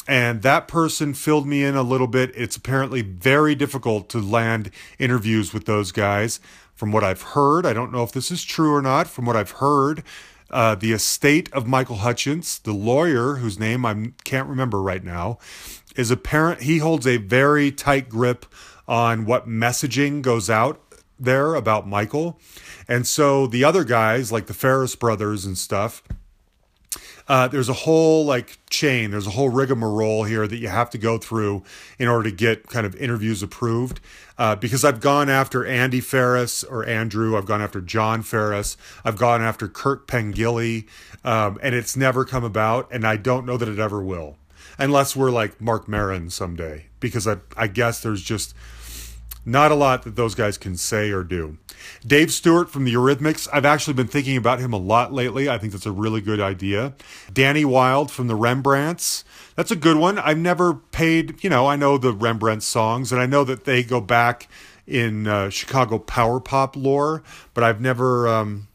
And that person filled me in a little bit. It's apparently very difficult to land interviews with those guys. From what I've heard, I don't know if this is true or not. From what I've heard, uh, the estate of Michael Hutchence, the lawyer whose name I can't remember right now, is apparent. He holds a very tight grip on what messaging goes out there about Michael. And so the other guys, like the Farriss brothers and stuff, Uh, there's a whole like chain, there's a whole rigmarole here that you have to go through in order to get kind of interviews approved. Uh, because I've gone after Andy Farriss or Andrew, I've gone after Jon Farriss, I've gone after Kirk Pengilly, um, and it's never come about, and I don't know that it ever will, unless we're like Marc Maron someday. Because I, I guess there's just not a lot that those guys can say or do. Dave Stewart from the Eurythmics, I've actually been thinking about him a lot lately. I think that's a really good idea. Danny Wilde from the Rembrandts, that's a good one. I've never paid, you know, I know the Rembrandt songs and I know that they go back in uh, Chicago power pop lore, but I've never um,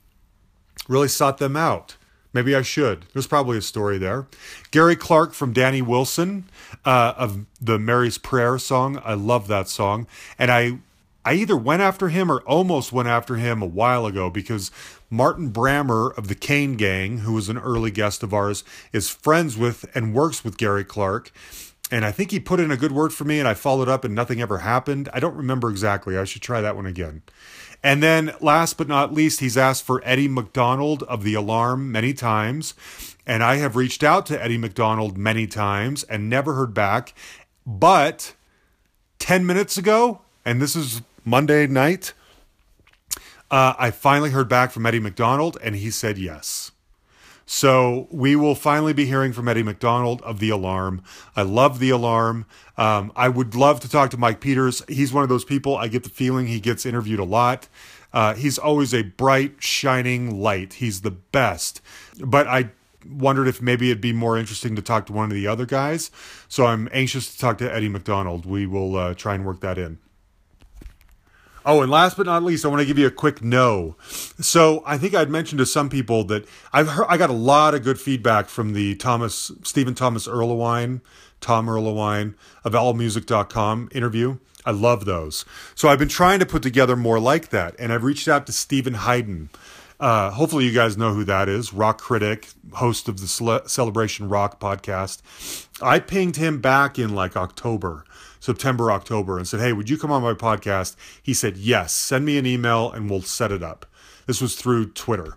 really sought them out. Maybe I should. There's probably a story there. Gary Clark from Danny Wilson uh, of the Mary's Prayer song. I love that song. And I I either went after him or almost went after him a while ago because Martin Brammer of the Kane Gang, who was an early guest of ours, is friends with and works with Gary Clark. And I think he put in a good word for me and I followed up and nothing ever happened. I don't remember exactly. I should try that one again. And then last but not least, he's asked for Eddie MacDonald of The Alarm many times. And I have reached out to Eddie MacDonald many times and never heard back. But 10 minutes ago, and this is Monday night, uh, I finally heard back from Eddie MacDonald and he said yes. So we will finally be hearing from Eddie MacDonald of The Alarm. I love The Alarm. Um, I would love to talk to Mike Peters. He's one of those people, I get the feeling he gets interviewed a lot. Uh, he's always a bright, shining light. He's the best. But I wondered if maybe it'd be more interesting to talk to one of the other guys. So I'm anxious to talk to Eddie MacDonald. We will uh, try and work that in. Oh, and last but not least, I want to give you a quick no. So I think I'd mentioned to some people that I've heard I got a lot of good feedback from the Thomas Stephen Thomas Erlewine, Tom Erlewine of allmusic.com interview. I love those. So I've been trying to put together more like that, and I've reached out to Steven Hyden. Uh, hopefully, you guys know who that is. Rock critic, host of the Cele- Celebration Rock podcast. I pinged him back in like October, September, October, and said, Hey, would you come on my podcast? He said, Yes, send me an email and we'll set it up. This was through Twitter.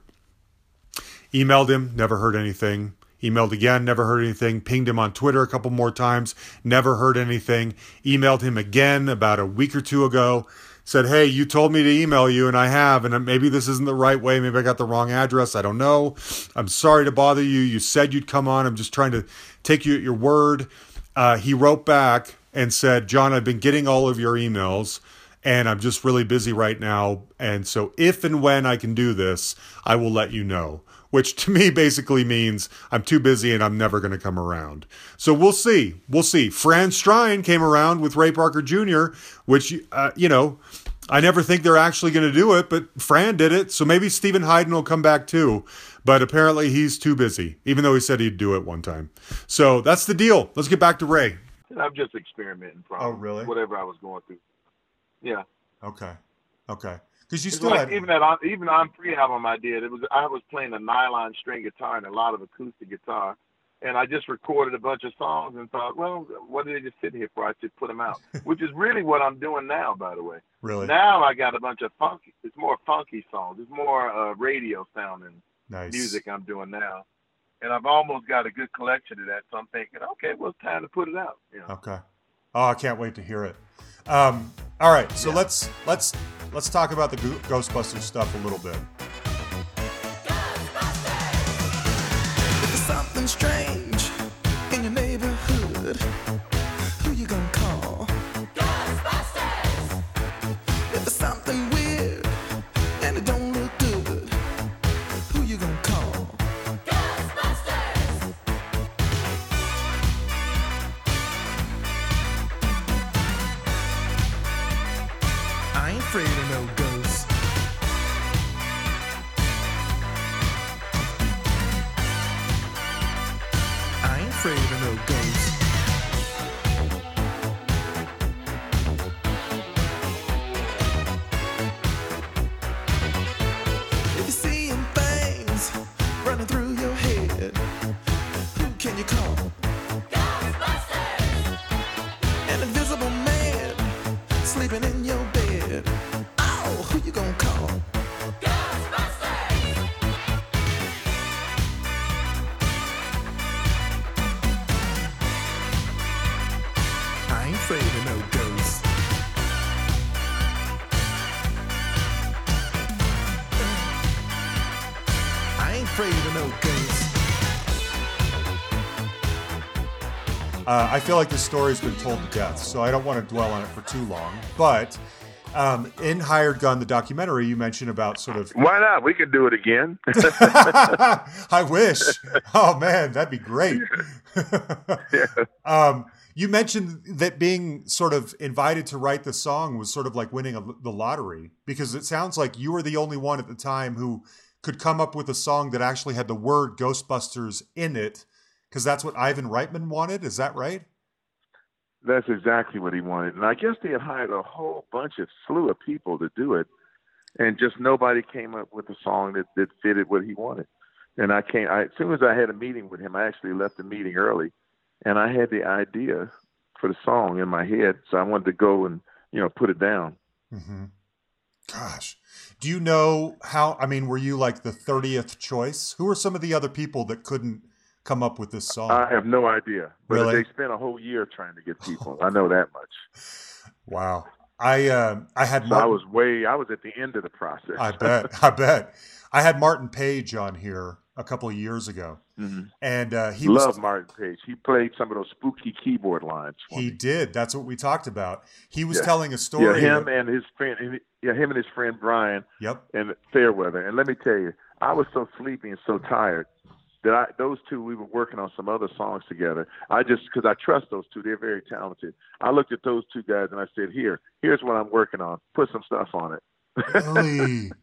Emailed him, never heard anything. Emailed again, never heard anything. Pinged him on Twitter a couple more times, never heard anything. Emailed him again about a week or two ago. Said, hey, you told me to email you, and I have, and maybe this isn't the right way. Maybe I got the wrong address. I don't know. I'm sorry to bother you. You said you'd come on. I'm just trying to take you at your word. Uh, he wrote back and said, John, I've been getting all of your emails and I'm just really busy right now. And so if and when I can do this, I will let you know. Which to me basically means I'm too busy and I'm never going to come around. So we'll see. We'll see. Fran Strine came around with Ray Parker Jr., which, uh, you know, I never think they're actually going to do it, but Fran did it. So maybe Steven Hyden will come back too. But apparently he's too busy, even though he said he'd do it one time. So that's the deal. Let's get back to Ray. I'm just experimenting. Probably, Oh, really? Whatever I was going through. Yeah. Okay. Okay. Because you still like had. even that on, even on pre-album I did. It was I was playing a nylon string guitar and a lot of acoustic guitar, and I just recorded a bunch of songs and thought, well, what did they just sit here for? I should put them out, which is really what I'm doing now, by the way. Really? Now I got a bunch of funky. It's more funky songs. It's more uh, radio sounding nice. music I'm doing now, and I've almost got a good collection of that. So I'm thinking, okay, well, it's time to put it out. You know? Okay. Oh, I can't wait to hear it. Um, all right, so let's let's let's talk about the Go- Ghostbusters stuff a little bit. If there's something strange in your neighborhood, I feel like this story's been told to death, so I don't want to dwell on it for too long. But um, in Hired Gun, the documentary, you mentioned about sort of. Why not? We could do it again. I wish. Oh man, that'd be great. um, you mentioned that being sort of invited to write the song was sort of like winning a, the lottery because it sounds like you were the only one at the time who could come up with a song that actually had the word Ghostbusters in it because that's what Ivan Reitman wanted. Is that right? That's exactly what he wanted. And I guess they had hired a whole bunch of slew of people to do it. And just nobody came up with a song that, that fitted what he wanted. And I came, I, as soon as I had a meeting with him, I actually left the meeting early and I had the idea for the song in my head. So I wanted to go and, you know, put it down. Mm-hmm. Gosh. Do you know how? I mean, were you like the 30th choice? Who are some of the other people that couldn't come up with this song? I have no idea. But Really? they spent a whole year trying to get people. I know that much. wow. I uh, I had So I was way, I was at the end of the process. I bet. I bet. I had Martin Page on here a couple of years ago, Mhm. and uh, he loved was Martin Page. He played some of those spooky keyboard lines. For he me. did. That's what we talked about. He was Yeah. telling a Yeah, story. him and his friend. Yeah, him and his friend Brian yep. and Fairweather. And let me tell you, I was so sleepy and so tired that I those two we were working on some other songs together. I just because I trust those two, they're very talented. I looked at those two guys and I said, "Here, here's what I'm working on. Put some stuff on it." Really.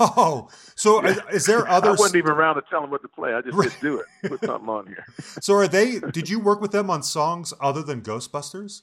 Oh, so is, is there other? I wasn't even around to tell them what to play. I just said, "Do it. Put something on here." So are they? Did you work with them on songs other than Ghostbusters?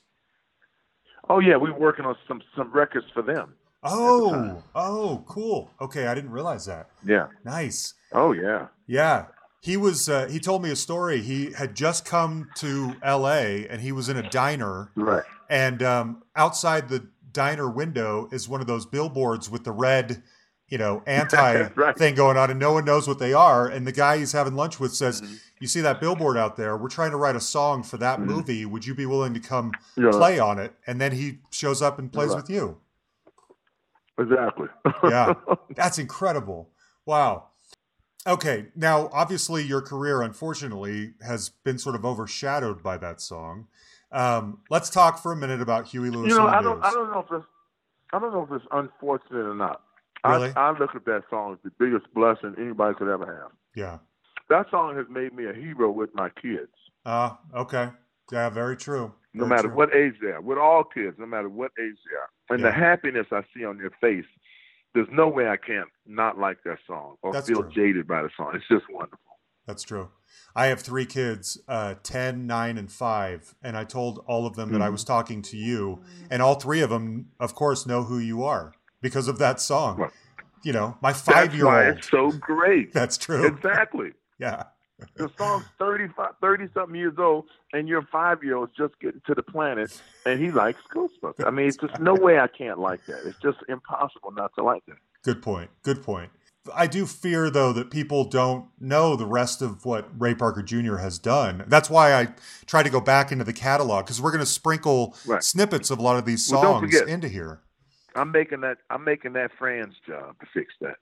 Oh yeah, we were working on some some records for them. Oh, oh, cool. Okay, I didn't realize that. Yeah. Nice. Oh yeah. Yeah. He was uh, he told me a story. He had just come to LA and he was in a diner Right. and um, outside the diner window is one of those billboards with the red, you know, anti Right. thing going on and no one knows what they are and the guy he's having lunch with says, Mm-hmm. "You see that billboard out there? We're trying to write a song for that movie. Would you be willing to come Yeah. play on it?" And then he shows up and plays Right. with you. Exactly. Yeah. That's incredible. Wow. Okay, now obviously your career, unfortunately, has been sort of overshadowed by that song. Um, let's talk for a minute about Huey Lewis. you know, I don't. I don't know if it's, I don't know if it's unfortunate or not. Really? I, I look at that song as the biggest blessing anybody could ever have. Yeah. That song has made me a hero with my kids, Uh, okay. Yeah, very true. no matter true. what age they are. With all kids, no matter what age they are, and Yeah. the happiness I see on their face. There's no way I can't not like that song or That's feel true. jaded by the song. It's just wonderful. That's true. I have three kids, uh, 10, 9, and 5. And I told all of them that I Mm-hmm. was talking to you. And all three of them, of course, know who you are because of that song. Right. You know, my five year old. That's why it's so great. That's true. exactly. Yeah. The song's 35, 30 something years old, and your five year old's just getting to the planet, and he likes Ghostbusters. I mean, it's just no way I can't like that. It's just impossible not to like that. Good point. Good point. I do fear, though, that people don't know the rest of what Ray Parker Jr. has done. That's why I try to go back into the catalog because we're going to sprinkle Right. snippets of a lot of these Well, songs forget- into here. I'm making that. I'm making that Fran's job to fix that.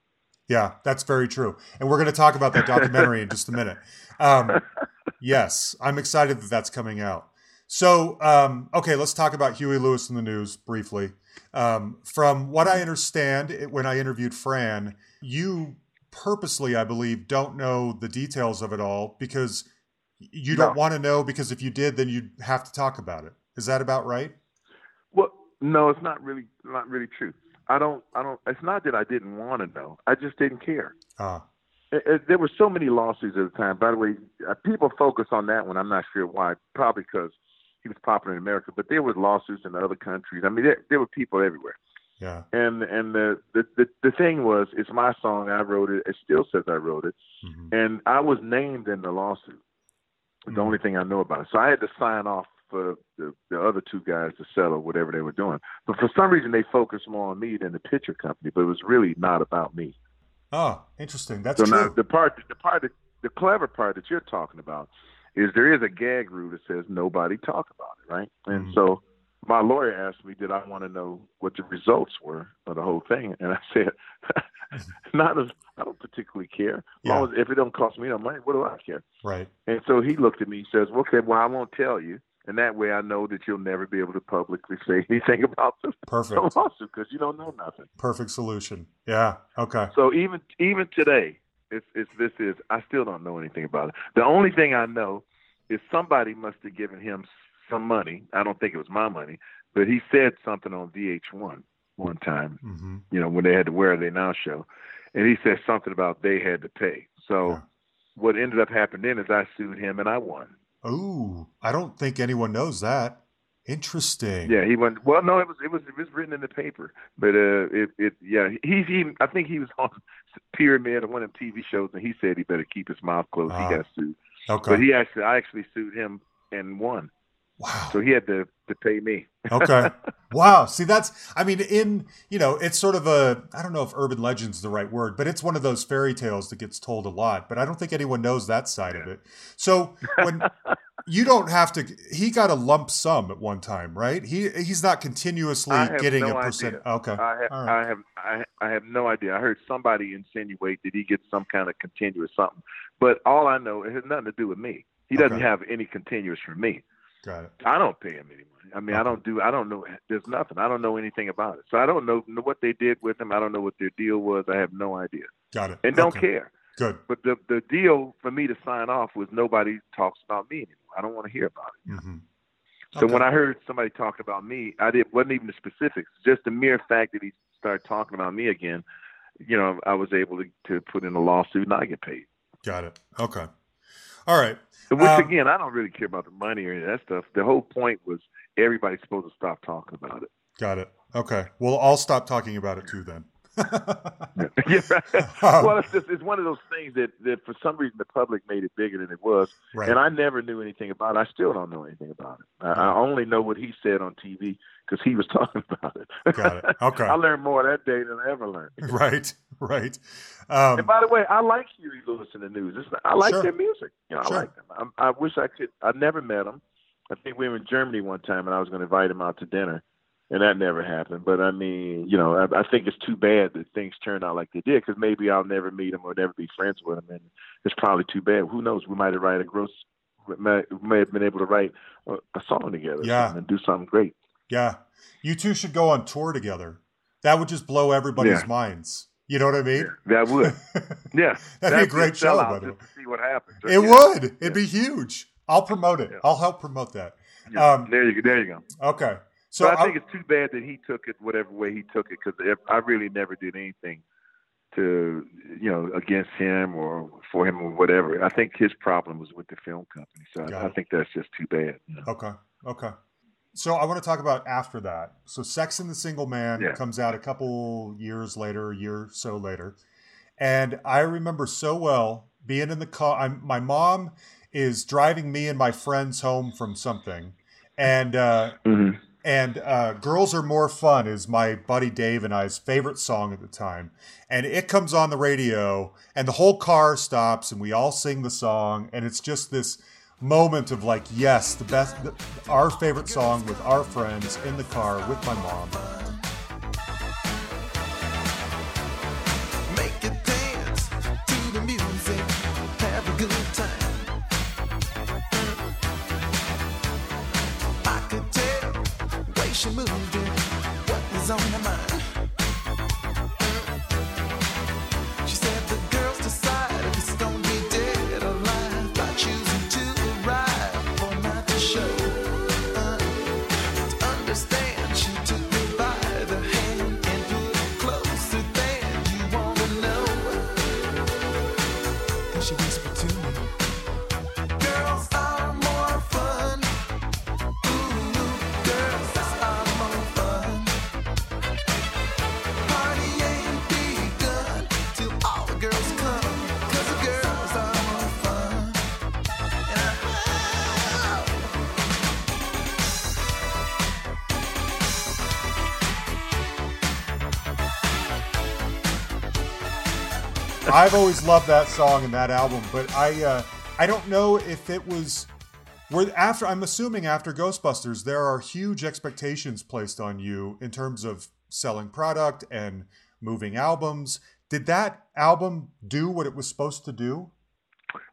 Yeah, that's very true. And we're going to talk about that documentary in just a minute. Um, yes, I'm excited that that's coming out. So, um, okay, let's talk about Huey Lewis in the news briefly. Um, from what I understand, it, when I interviewed Fran, you purposely, I believe, don't know the details of it all because you don't want to know. Because if you did, then you'd have to talk about it. Is that about right? Well, no, it's not really not really true. I don't. I don't. It's not that I didn't want to know. I just didn't care. Ah, It, it, there were so many lawsuits at the time. By the way, uh, people focus on that one. I'm not sure why. Probably because he was popular in America, but there was lawsuits in other countries. I mean, there, there were people everywhere. yeah. And and the, the the the thing was, it's my song. I wrote it. It still says I wrote it, Mhm. and I was named in the lawsuit. The Mhm. only thing I know about it. So I had to sign off for the, the other two guys to settle whatever they were doing. But for some reason, they focused more on me than the picture company. But it was really not about me. Oh, interesting. That's So true. now the part, the part, that, the clever part that you're talking about is there is a gag rule that says nobody talk about it, right? And Mhm. so my lawyer asked me, did I want to know what the results were of the whole thing? And I said, not as I don't particularly care. As Yeah. long as if it don't cost me no money, what do I care? Right. And so he looked at me and says, "Okay, well, I won't tell you." And that way, I know that you'll never be able to publicly say anything about the Perfect. lawsuit because you don't know nothing. Perfect solution. Yeah. Okay. So even even today, it's, it's this is I still don't know anything about it. The only thing I know is somebody must have given him some money. I don't think it was my money, but he said something on VH1 one time. hmm You know when they had the Where Are They Now show, and he said something about they had to pay. So Yeah. what ended up happening then is I sued him and I won. Ooh, I don't think anyone knows that. Interesting. Yeah, he went. Well, no, it was it was it was written in the paper, but uh, it it yeah, he's he. I think he was on Pyramid or one of them TV shows, and he said he better keep his mouth closed. Ah. he got sued, Okay. but he actually I actually sued him and won, wow. so he had to to pay me. okay. Wow. See, that's, I mean, in, you know, it's sort of a, I don't know if urban legend's is the right word, but it's one of those fairy tales that gets told a lot, but I don't think anyone knows that side of it. So when you don't have to, he got a lump sum at one time, right? He, he's not continuously getting no a percent. idea. Okay. I have, right. I have I, I have no idea. I heard somebody insinuate that he gets some kind of continuous something, but all I know it has nothing to do with me. He doesn't Okay. have any continuous from me. Got it. I don't pay him any money. I mean, I don't do. I don't know. There's nothing. I don't know anything about it. So I don't know, what they did with him. I don't know what their deal was. I have no idea, Got it. and don't Okay. care. Good. But the the deal for me to sign off was nobody talks about me anymore. I don't want to hear about it. hmm So when I heard somebody talking about me, I did wasn't even the specifics. Just the mere fact that he started talking about me again, you know, I was able to, to put in a lawsuit and I get paid. Got it. Okay. All right. Which Um, again, I don't really care about the money or any of that stuff. The whole point was everybody's supposed to stop talking about it. Got it. Okay. Well, I'll stop talking about it too then. yeah. Um, well, it's just it's one of those things that that for some reason the public made it bigger than it was, right. and I never knew anything about it. I still don't know anything about it. I, I only know what he said on TV because he was talking about it. Got it. Okay. I learned more that day than I ever learned. right. Right. Um, And by the way, I like Huey Lewis in the news. It's, I like Sure. their music. You know, Sure. I like them. I'm, I wish I could. I never met them. I think we were in Germany one time, and I was going to invite him out to dinner, and that never happened. But I mean, you know, I, I think it's too bad that things turned out like they did, because maybe I'll never meet him or never be friends with him, and it's probably too bad. Who knows? We might have write a gross, may, may have been able to write a, song together, Yeah. and do something great. yeah. You two should go on tour together. That would just blow everybody's Yeah. minds. You know what I mean? That would, yeah, That'd be a That'd great show, by the way. to see what happens. It Yeah. would. It'd Yeah. be huge. I'll promote it. Yeah. I'll help promote that. Yeah. Um, there you go. There you go. Okay. So So I think it's too bad that he took it whatever way he took it because I really never did anything to you know against him or for him or whatever. I think his problem was with the film company. So I, I think that's just too bad. You know? Okay. Okay. So I want to talk about after that. So Sex and the Single Man Yeah. comes out a couple years later, a year or so later. And I remember so well being in the car. I'm, my mom is driving me and my friends home from something. And uh, Mhm. And uh, "Girls Are More Fun" is my buddy Dave and I's favorite song at the time, and it comes on the radio, and the whole car stops, and we all sing the song, and it's just this moment of like, yes, the best, the, our favorite song with our friends in the car with my mom. I've always loved that song and that album, but I uh, I don't know if it was where after I'm assuming after Ghostbusters there are huge expectations placed on you in terms of selling product and moving albums. Did that album do what it was supposed to do?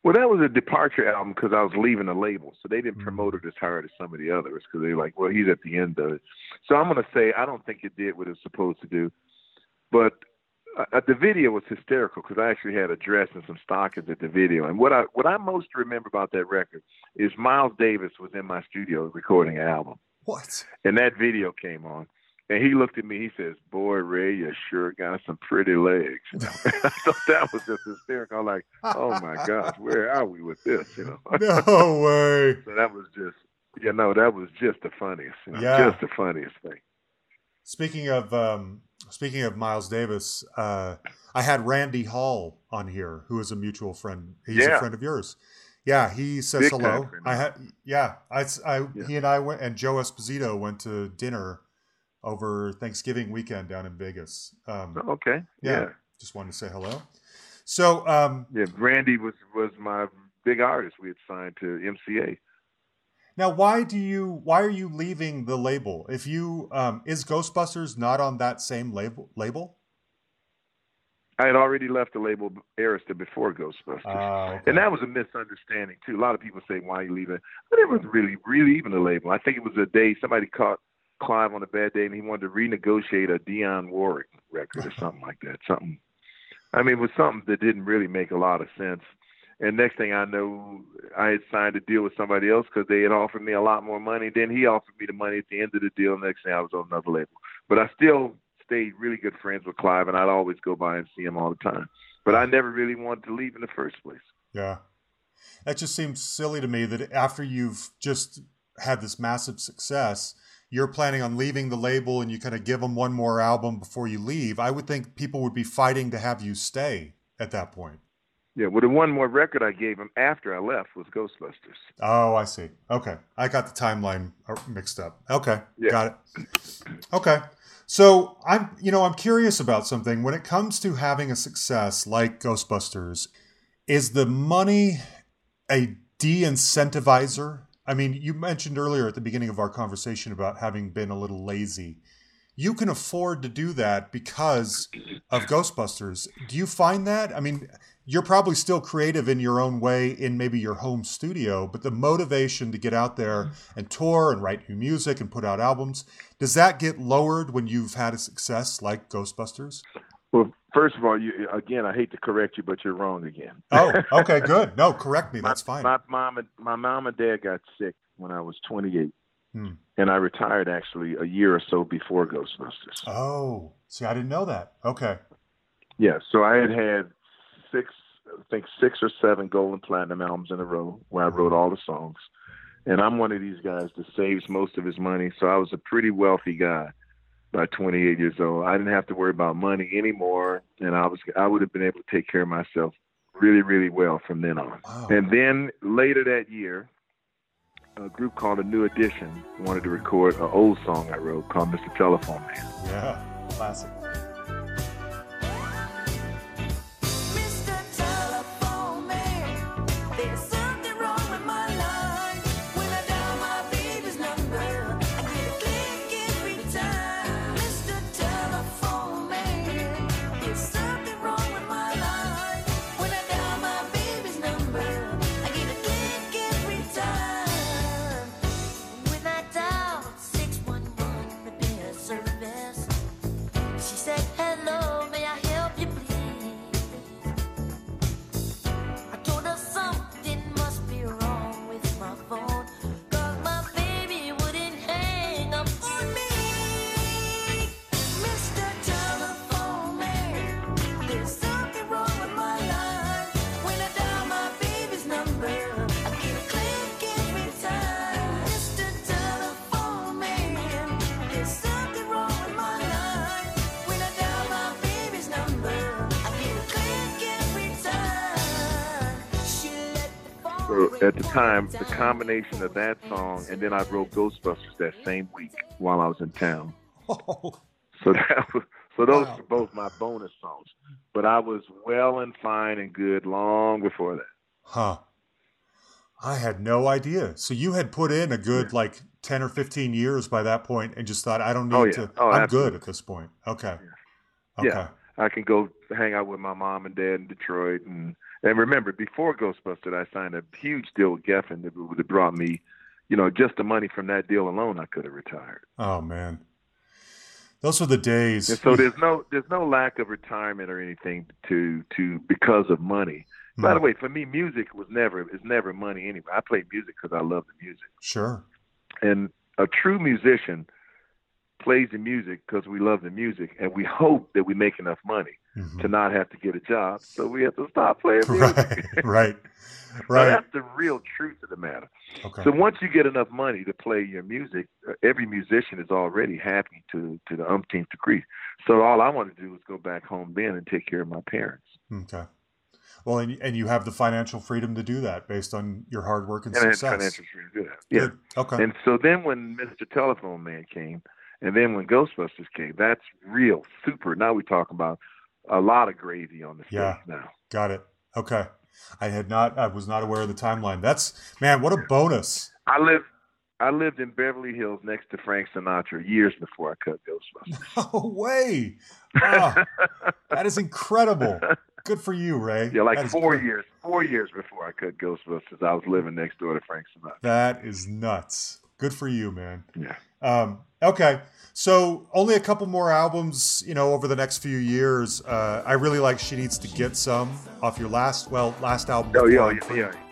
Well, that was a departure album because I was leaving the label, so they didn't Mhm. promote it as hard as some of the others because they're like, well, he's at the end of it. So I'm gonna say I don't think it did what it was supposed to do, but uh, the video was hysterical because I actually had a dress and some stockings at the video. And what I what I most remember about that record is Miles Davis was in my studio recording an album, What? and that video came on. And he looked at me. He says, "Boy, Ray, you sure got some pretty legs." You know? I thought that was just hysterical. I'm like, "Oh my gosh, where are we with this?" You know. No way. So that was just, you know, that was just the funniest, you know, Yeah. just the funniest thing. Speaking of um, speaking of Miles Davis, uh, I had Randy Hall on here, who is a mutual friend. He's a friend of yours. Yeah, he says Big hello. I had yeah, I, I Yeah. he and I went and Joe Esposito went to dinner over Thanksgiving weekend down in Vegas. Um, Okay, yeah, yeah, just wanted to say hello. So um, yeah. Randy was was my big artist. We had signed to MCA. Now, why do you why are you leaving the label? If you um, is Ghostbusters not on that same label label? I had already left the label Arista before Ghostbusters. Ah, okay. And that was a misunderstanding too. A lot of people say, "Why are you leaving?" But it was really, really even the label. I think it was a day somebody caught Clive on a bad day, and he wanted to renegotiate a Dionne Warwick record or something like that. Something. I mean, it was something that didn't really make a lot of sense. And next thing I know, I had signed a deal with somebody else because they had offered me a lot more money. Then he offered me the money at the end of the deal. Next thing I was on another label. But I still stayed really good friends with Clive, and I'd always go by and see him all the time. But I never really wanted to leave in the first place. Yeah. That just seems silly to me that after you've just had this massive success, you're planning on leaving the label and you kind of give them one more album before you leave. I would think people would be fighting to have you stay at that point. Yeah, well, the one more record I gave him after I left was Ghostbusters. Oh, I see. Okay. I got the timeline uh, mixed up. Okay. Yeah. Got it. Okay. So I'm, you know, I'm curious about something. When it comes to having a success like Ghostbusters, is the money a de-incentivizer? I mean, you mentioned earlier at the beginning of our conversation about having been a little lazy. You can afford to do that because of Ghostbusters. Do you find that? I mean, you're probably still creative in your own way in maybe your home studio, but the motivation to get out there and tour and write new music and put out albums, does that get lowered when you've had a success like Ghostbusters? Well, first of all, you again, I hate to correct you, but you're wrong again. Oh, okay, good. No, correct me. That's fine. My mom and my mom and dad got sick when I was 28, Hmm. and I retired actually a year or so before Ghostbusters. Oh, see, I didn't know that. Okay. Yeah, so I had had six, I think six or seven gold and platinum albums in a row where I wrote all the songs, and I'm one of these guys that saves most of his money. So I was a pretty wealthy guy by 28 years old. I didn't have to worry about money anymore, and I was I would have been able to take care of myself really, really well from then on. Wow. And then later that year, a group called A New Edition wanted to record an old song I wrote called Mr. Telephone Man. Yeah, classic. At the time, the combination of that song and then I wrote Ghostbusters that same week while I was in town. Oh, So that was so those Wow. were both my bonus songs. But I was well and fine and good long before that. huh. I had no idea. So you had put in a good like 10 or 15 years by that point and just thought, I don't oh, need Oh, yeah. to, Oh, I'm absolutely. good at this point. Okay. Yeah. Okay. I can go hang out with my mom and dad in Detroit. And and remember, before Ghostbusters, I signed a huge deal with Geffen that would have brought me, you know, just the money from that deal alone, I could have retired. Oh man, those were the days. And so there's no there's no lack of retirement or anything to to because of money. By the way, for me, music was never is never money anyway. I play music because I love the music, Sure. and a true musician plays the music because we love the music, and we hope that we make enough money Mhm. to not have to get a job. So we have to stop playing music. Right. Right. So Right. that's the real truth of the matter. Okay. So once you get enough money to play your music, uh, every musician is already happy to to the umpteenth degree. So all I want to do is go back home then and take care of my parents. Okay. Well, and, and you have the financial freedom to do that based on your hard work and And success. financial freedom to do that. Yeah. Good. Okay. And so then when Mr. Telephone Man came, and then when Ghostbusters came, that's real super. Now we talk about a lot of gravy on the stage Yeah. now. Got it. Okay. I had not. I was not aware of the timeline. That's man. What a bonus. I lived I lived in Beverly Hills next to Frank Sinatra years before I cut Ghostbusters. No way. Ah, that is incredible. Good for you, Ray. Yeah, like four years. Four years before I cut Ghostbusters, I was living next door to Frank Sinatra. That is nuts. Good for you, man. Yeah. Um, okay, so only a couple more albums, you know, over the next few years. Uh, I really like "She Needs to Get Some" off your last, well, last album. Oh with yeah, Blind yeah, Fruit. yeah.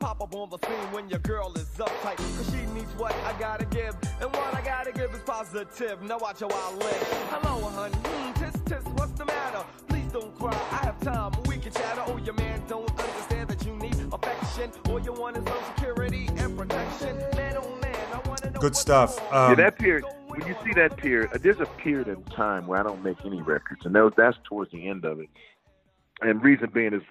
Pop up on the scene when your girl is uptight. Cause she needs what I gotta give. And what I gotta give is positive. Now watch how I live. Hello, honey. Mm, tis, tis, what's the matter? Please don't cry. I have time. We can chatter. Oh, your man don't understand that you need affection. All you want is some security and protection. Man, oh man, I wanna know Good what's stuff. going Um, yeah, that period. When you see that period, uh, there's a period in time where I don't make any records, and that was, that's towards the end of it. And reason being is,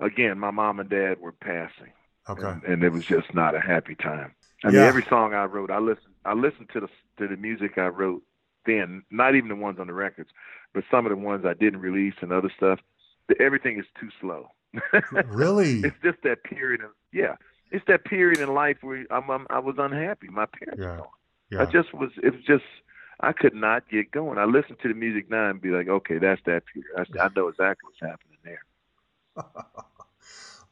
again, my mom and dad were passing, okay. and, and it was just not a happy time. I mean, every song I wrote, I listened. I listened to the to the music I wrote then, not even the ones on the records, but some of the ones I didn't release and other stuff. the- Everything is too slow. Really? it's just that period of yeah. It's that period in life where I'm, I'm I was unhappy. My parents. Yeah. gone. Yeah. I just was. It was just. I could not get going. I listened to the music now and be like, okay, that's that period. I, I know exactly what's happening there.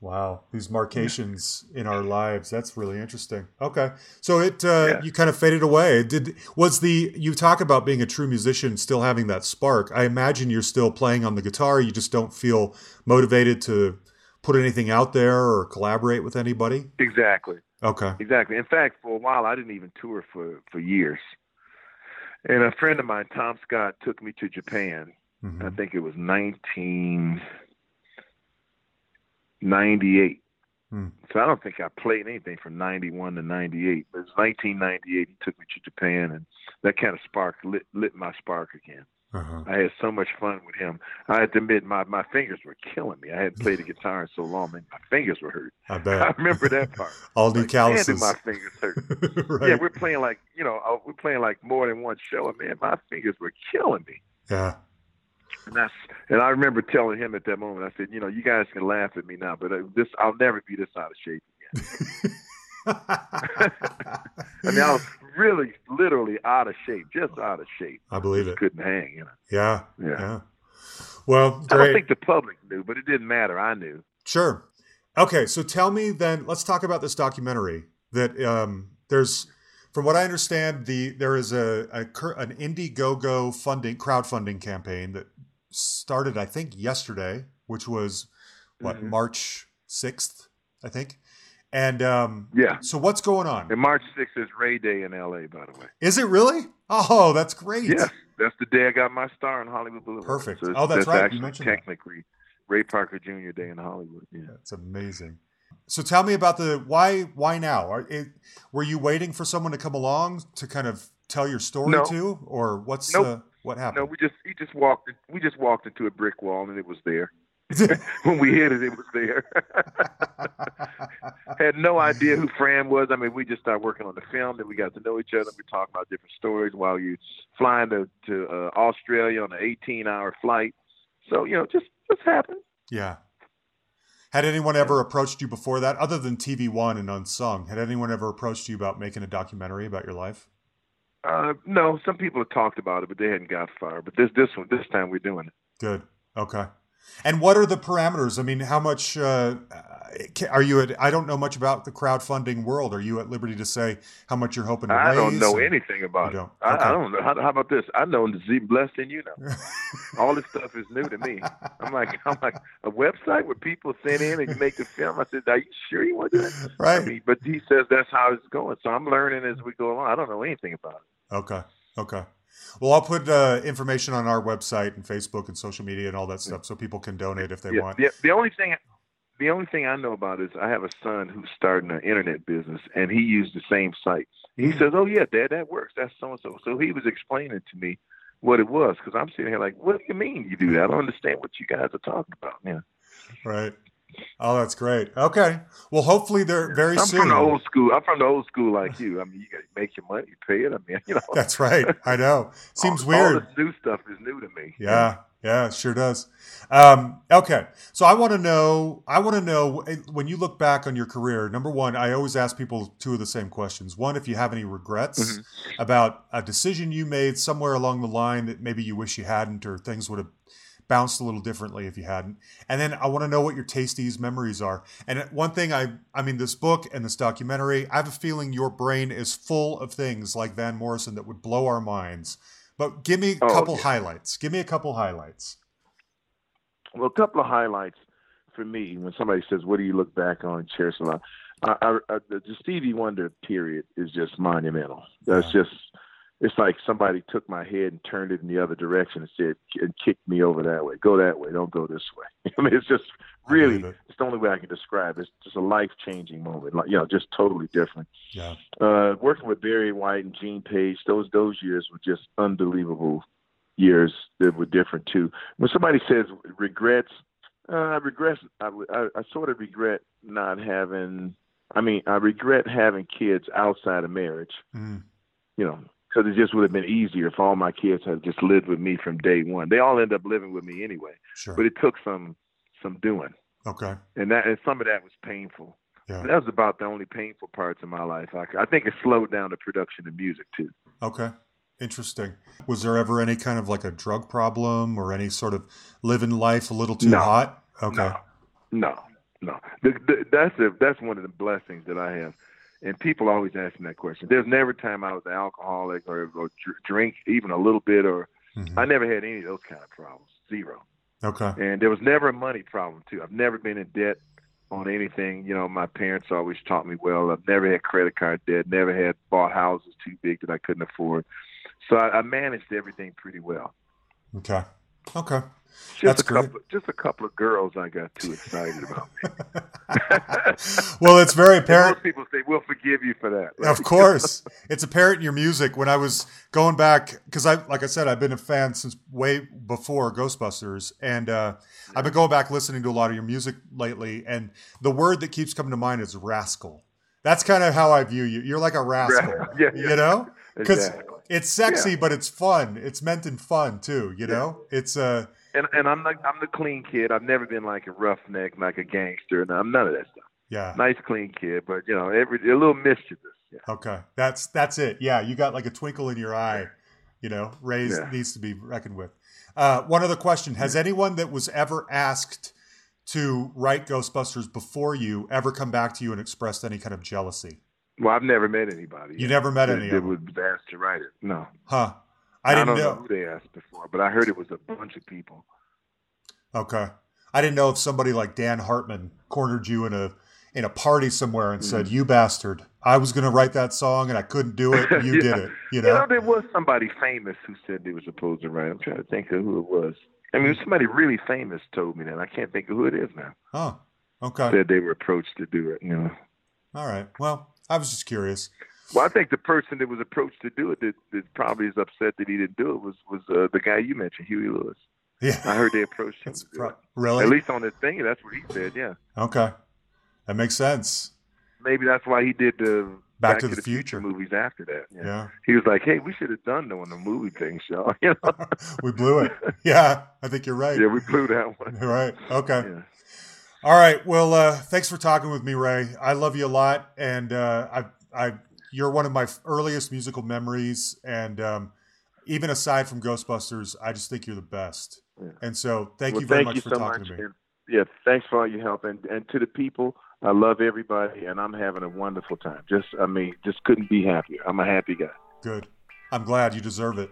Wow, these marcations in our lives—that's really interesting. Okay, so it uh, Yeah. you kind of faded away. Did was the you talk about being a true musician, still having that spark? I imagine you're still playing on the guitar. You just don't feel motivated to put anything out there or collaborate with anybody. Exactly. Okay, Exactly. In fact, for a while, I didn't even tour for for years. And a friend of mine, Tom Scott, took me to Japan. I Mhm. think it was 1998. Hmm. So I don't think I played anything from 91 to 98. But it was 1998. He took me to Japan, and that kind of spark lit, lit my spark again. uh-huh. I had so much fun with him. I had to admit, my, my fingers were killing me. I hadn't played the guitar in so long, man. My fingers were hurt. I bet. I remember that part. all new Like, man, my fingers hurt. right. Yeah, we're playing like you know, uh, we're playing like more than one show, and man, my fingers were killing me. yeah. And that's and I remember telling him at that moment, I said, you know, you guys can laugh at me now, but uh, this I'll never be this out of shape again. I mean, I was really, literally out of shape, just out of shape. I believe it. Couldn't hang, you know. Yeah. Yeah. Yeah. Well, I don't think the public knew, but it didn't matter. I knew. Sure. Okay, so tell me then. Let's talk about this documentary. That um, there's, from what I understand, the there is a, a an Indiegogo funding crowdfunding campaign that started, I think, yesterday, which was what Mhm. March sixth, I think. And um, Yeah. so what's going on? And March 6th is Ray Day in L.A. By the way. Is it really? Oh, that's great. Yes, that's the day I got my star in Hollywood Boulevard. Perfect. So Oh, that's right. You mentioned that. technically Ray Parker Jr. Day in Hollywood. Yeah. That's amazing. So tell me about the why. Why now? Are, it, were you waiting for someone to come along to kind of tell your story No. to, or what's Nope. uh, what happened? No, we just he just walked we just walked into a brick wall and it was there. when we hit it, it was there. Had no idea who Fran was. I mean, we just started working on the film. Then we got to know each other. We talked about different stories while you flying to to uh, Australia on an 18 hour flight. So you know, just just happened. yeah. Had anyone ever approached you before that, other than TV One and Unsung? Had anyone ever approached you about making a documentary about your life? Uh, no, some people have talked about it, but they hadn't got far. But this this one this time we're doing it. Good. Okay. And what are the parameters? I mean, how much uh, are you at? I don't know much about the crowdfunding world. Are you at liberty to say how much you're hoping to I raise? I don't know or- anything about it. don't? I, Okay. I don't know. How, how about this? I know Z less than you know. All this stuff is new to me. I'm like, I'm like a website where people send in and you make the film. I said, Are you sure you want to do that? I Right. mean, but he says that's how it's going. So I'm learning as we go along. I don't know anything about it. Okay. Okay. Well, I'll put uh, information on our website and Facebook and social media and all that stuff so people can donate if they Yeah, want. the, the only thing, the only thing I know about is I have a son who's starting an internet business, and he used the same site. He Hmm. says, "Oh yeah, Dad, that works. That's so and so." So he was explaining to me what it was because I'm sitting here like, "What do you mean you do that? I don't understand what you guys are talking about." Yeah, Right. Oh, that's great. Okay. Well, hopefully they're very I'm soon. from the old school. I'm from the old school like you. I mean, you got to make your money, you pay it. I mean, you know, That's right. I know. Seems all, weird. All this new stuff is new to me. Yeah, yeah, it sure does. Um, okay, so I want to know. I want to know eh, when you look back on your career. Number one, I always ask people two of the same questions. One, if you have any regrets about a decision you made somewhere along the line that maybe you wish you hadn't, or things would have bounced a little differently if you hadn't. And then I want to know what your tastiest memories are. And one thing I, I mean, this book and this documentary, I have a feeling your brain is full of things like Van Morrison that would blow our minds. But give me a Oh, couple yeah. highlights. Give me a couple highlights. Well, a couple of highlights for me when somebody says, "What do you look back on?" cherish a lot. I, I, I, the the Stevie Wonder period is just monumental. That's Yeah. just it's like somebody took my head and turned it in the other direction and said and kicked me over that way. Go that way. Don't go this way. I mean, it's just really it. it's the only way I can describe it. It's just a life changing moment. Like you know, just totally different. Yeah. Uh, working with Barry White and Gene Page, those those years were just unbelievable years that were different too. When somebody says regrets, uh, I regret. I, I, I sort of regret not having. I mean, I regret having kids outside of marriage. Mm. You know, because it just would have been easier if all my kids had just lived with me from day one. They all end up living with me anyway, Sure. but it took some some doing, okay. and that and some of that was painful. Yeah. That was about the only painful parts of my life. I, I think it slowed down the production of music too. Okay. Interesting. Was there ever any kind of like a drug problem or any sort of living life a little too No. hot? Okay. No, no, no. The, the, that's a, that's one of the blessings that I have. And people always ask me that question. There's never a time I was an alcoholic or, or drink even a little bit, or Mhm. I never had any of those kind of problems. Zero. Okay. And there was never a money problem too. I've never been in debt on anything. You know, my parents always taught me well. I've never had credit card debt. Never had bought houses too big that I couldn't afford. So I, I managed everything pretty well. Okay. Okay. Just That's a great. couple, just a couple of girls I got too excited about. well, it's very apparent. most people say, "We'll forgive you for that." Of course, it's apparent in your music. When I was going back, because I, like I said, I've been a fan since way before Ghostbusters, and uh, I've been going back listening to a lot of your music lately. And the word that keeps coming to mind is rascal. That's kind of how I view you. You're like a rascal, Yeah, yeah. you know, because Exactly. it's sexy, Yeah. but it's fun. It's meant in fun too, you know. It's uh, And and I'm like I'm the clean kid. I've never been like a roughneck, like a gangster. No, I'm none of that stuff. yeah. Nice, clean kid, but you know, every a little mischievous. Yeah. Okay, that's that's it. Yeah, you got like a twinkle in your eye. You know, raised Yeah. needs to be reckoned with. Uh, one other question: Has anyone that was ever asked to write Ghostbusters before you ever come back to you and expressed any kind of jealousy? Well, I've never met anybody. You yet never met that, any that was asked to write it. No, huh? I didn't don't know. know who they asked before, but I heard it was a bunch of people. Okay, I didn't know if somebody like Dan Hartman cornered you in a in a party somewhere and said, mm-hmm. "You bastard, I was going to write that song and I couldn't do it. and You did Yeah. it." You know? there was somebody famous who said they were supposed to write. I'm trying to think of who it was. I mean, somebody really famous told me that. I can't think of who it is now. Oh, okay. Said they were approached to do it. You know. All right. Well, I was just curious. Well, I think the person that was approached to do it that, that probably is upset that he didn't do it was was uh, the guy you mentioned, Huey Lewis. Yeah. I heard they approached him. To pro- really At least on this thing, that's what he said. Yeah, okay. That makes sense. maybe that's why he did the Back to the Future. movies after that. Yeah. Yeah. He was like, "Hey, we should have done the one the movie thing, y'all." You know? we blew it. Yeah, I think you're right. yeah, we blew that one. Right. Okay. Yeah. All right. Well, uh, thanks for talking with me, Ray. I love you a lot, and uh, I, I, you're one of my earliest musical memories. And um, even aside from Ghostbusters, I just think you're the best. Yeah. And so, thank well, you very thank much you for so talking much. to me. And, yeah, thanks for all your help, and and to the people, I love everybody, and I'm having a wonderful time. Just, I mean, just couldn't be happier. I'm a happy guy. Good. I'm glad you deserve it.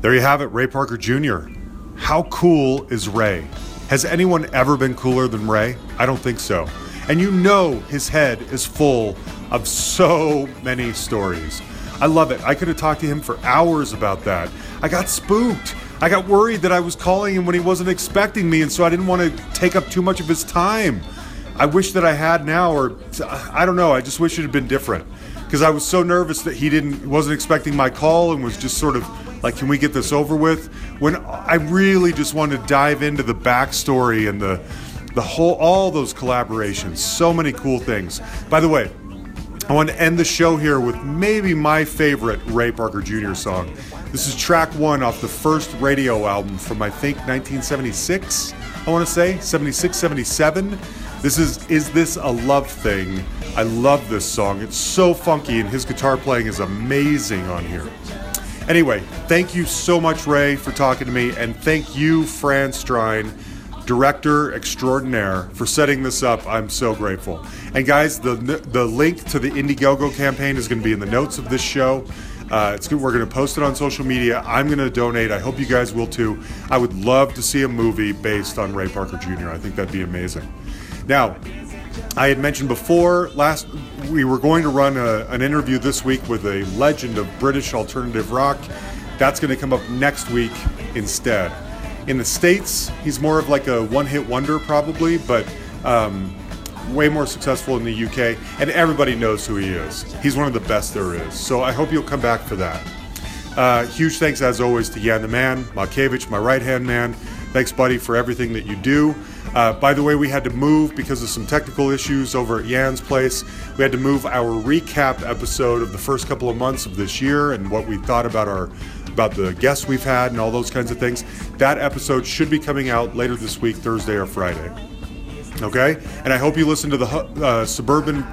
There you have it, Ray Parker Jr. How cool is Ray? Has anyone ever been cooler than Ray? I don't think so. And you know his head is full of so many stories. I love it. I could have talked to him for hours about that. I got spooked. I got worried that I was calling him when he wasn't expecting me, and so I didn't want to take up too much of his time. I wish that I had now, or I don't know. I just wish it had been different because I was so nervous that he didn't wasn't expecting my call and was just sort of like, "Can we get this over with?" When I really just wanted to dive into the backstory and the the whole all those collaborations. So many cool things. By the way, I want to end the show here with maybe my favorite Ray Parker Jr. song. This is track one off the first Raydio album from I think 1976. I want to say 76, 77. This is Is This a Love Thing? I love this song. It's so funky and his guitar playing is amazing on here. Anyway, thank you so much, Ray, for talking to me, and thank you, Fran Strine, director extraordinaire, for setting this up. I'm so grateful. And guys, the the link to the Indiegogo campaign is going to be in the notes of this show. Uh, it's good. We're going to post it on social media. I'm going to donate. I hope you guys will too. I would love to see a movie based on Ray Parker Jr. I think that'd be amazing. Now, I had mentioned before last we were going to run a, an interview this week with a legend of British alternative rock. That's going to come up next week instead. In the states, he's more of like a one-hit wonder probably, but um, way more successful in the UK, and everybody knows who he is. He's one of the best there is. So I hope you'll come back for that. Uh, huge thanks as always to Yan the Man, Malkevich, my right hand man. Thanks, buddy, for everything that you do. Uh, by the way, we had to move because of some technical issues over at Yan's place. We had to move our recap episode of the first couple of months of this year and what we thought about our about the guests we've had and all those kinds of things. That episode should be coming out later this week, Thursday or Friday. Okay, and I hope you listen to the uh, suburban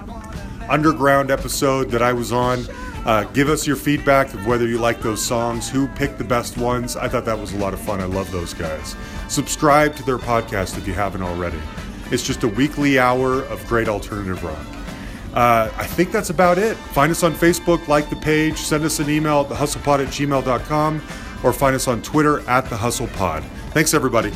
underground episode that I was on. Uh, give us your feedback of whether you like those songs, who picked the best ones. I thought that was a lot of fun. I love those guys. Subscribe to their podcast if you haven't already. It's just a weekly hour of great alternative rock. Uh, I think that's about it. Find us on Facebook, like the page, send us an email at thehustlepod at gmail.com, or find us on Twitter at thehustlepod. Thanks, everybody.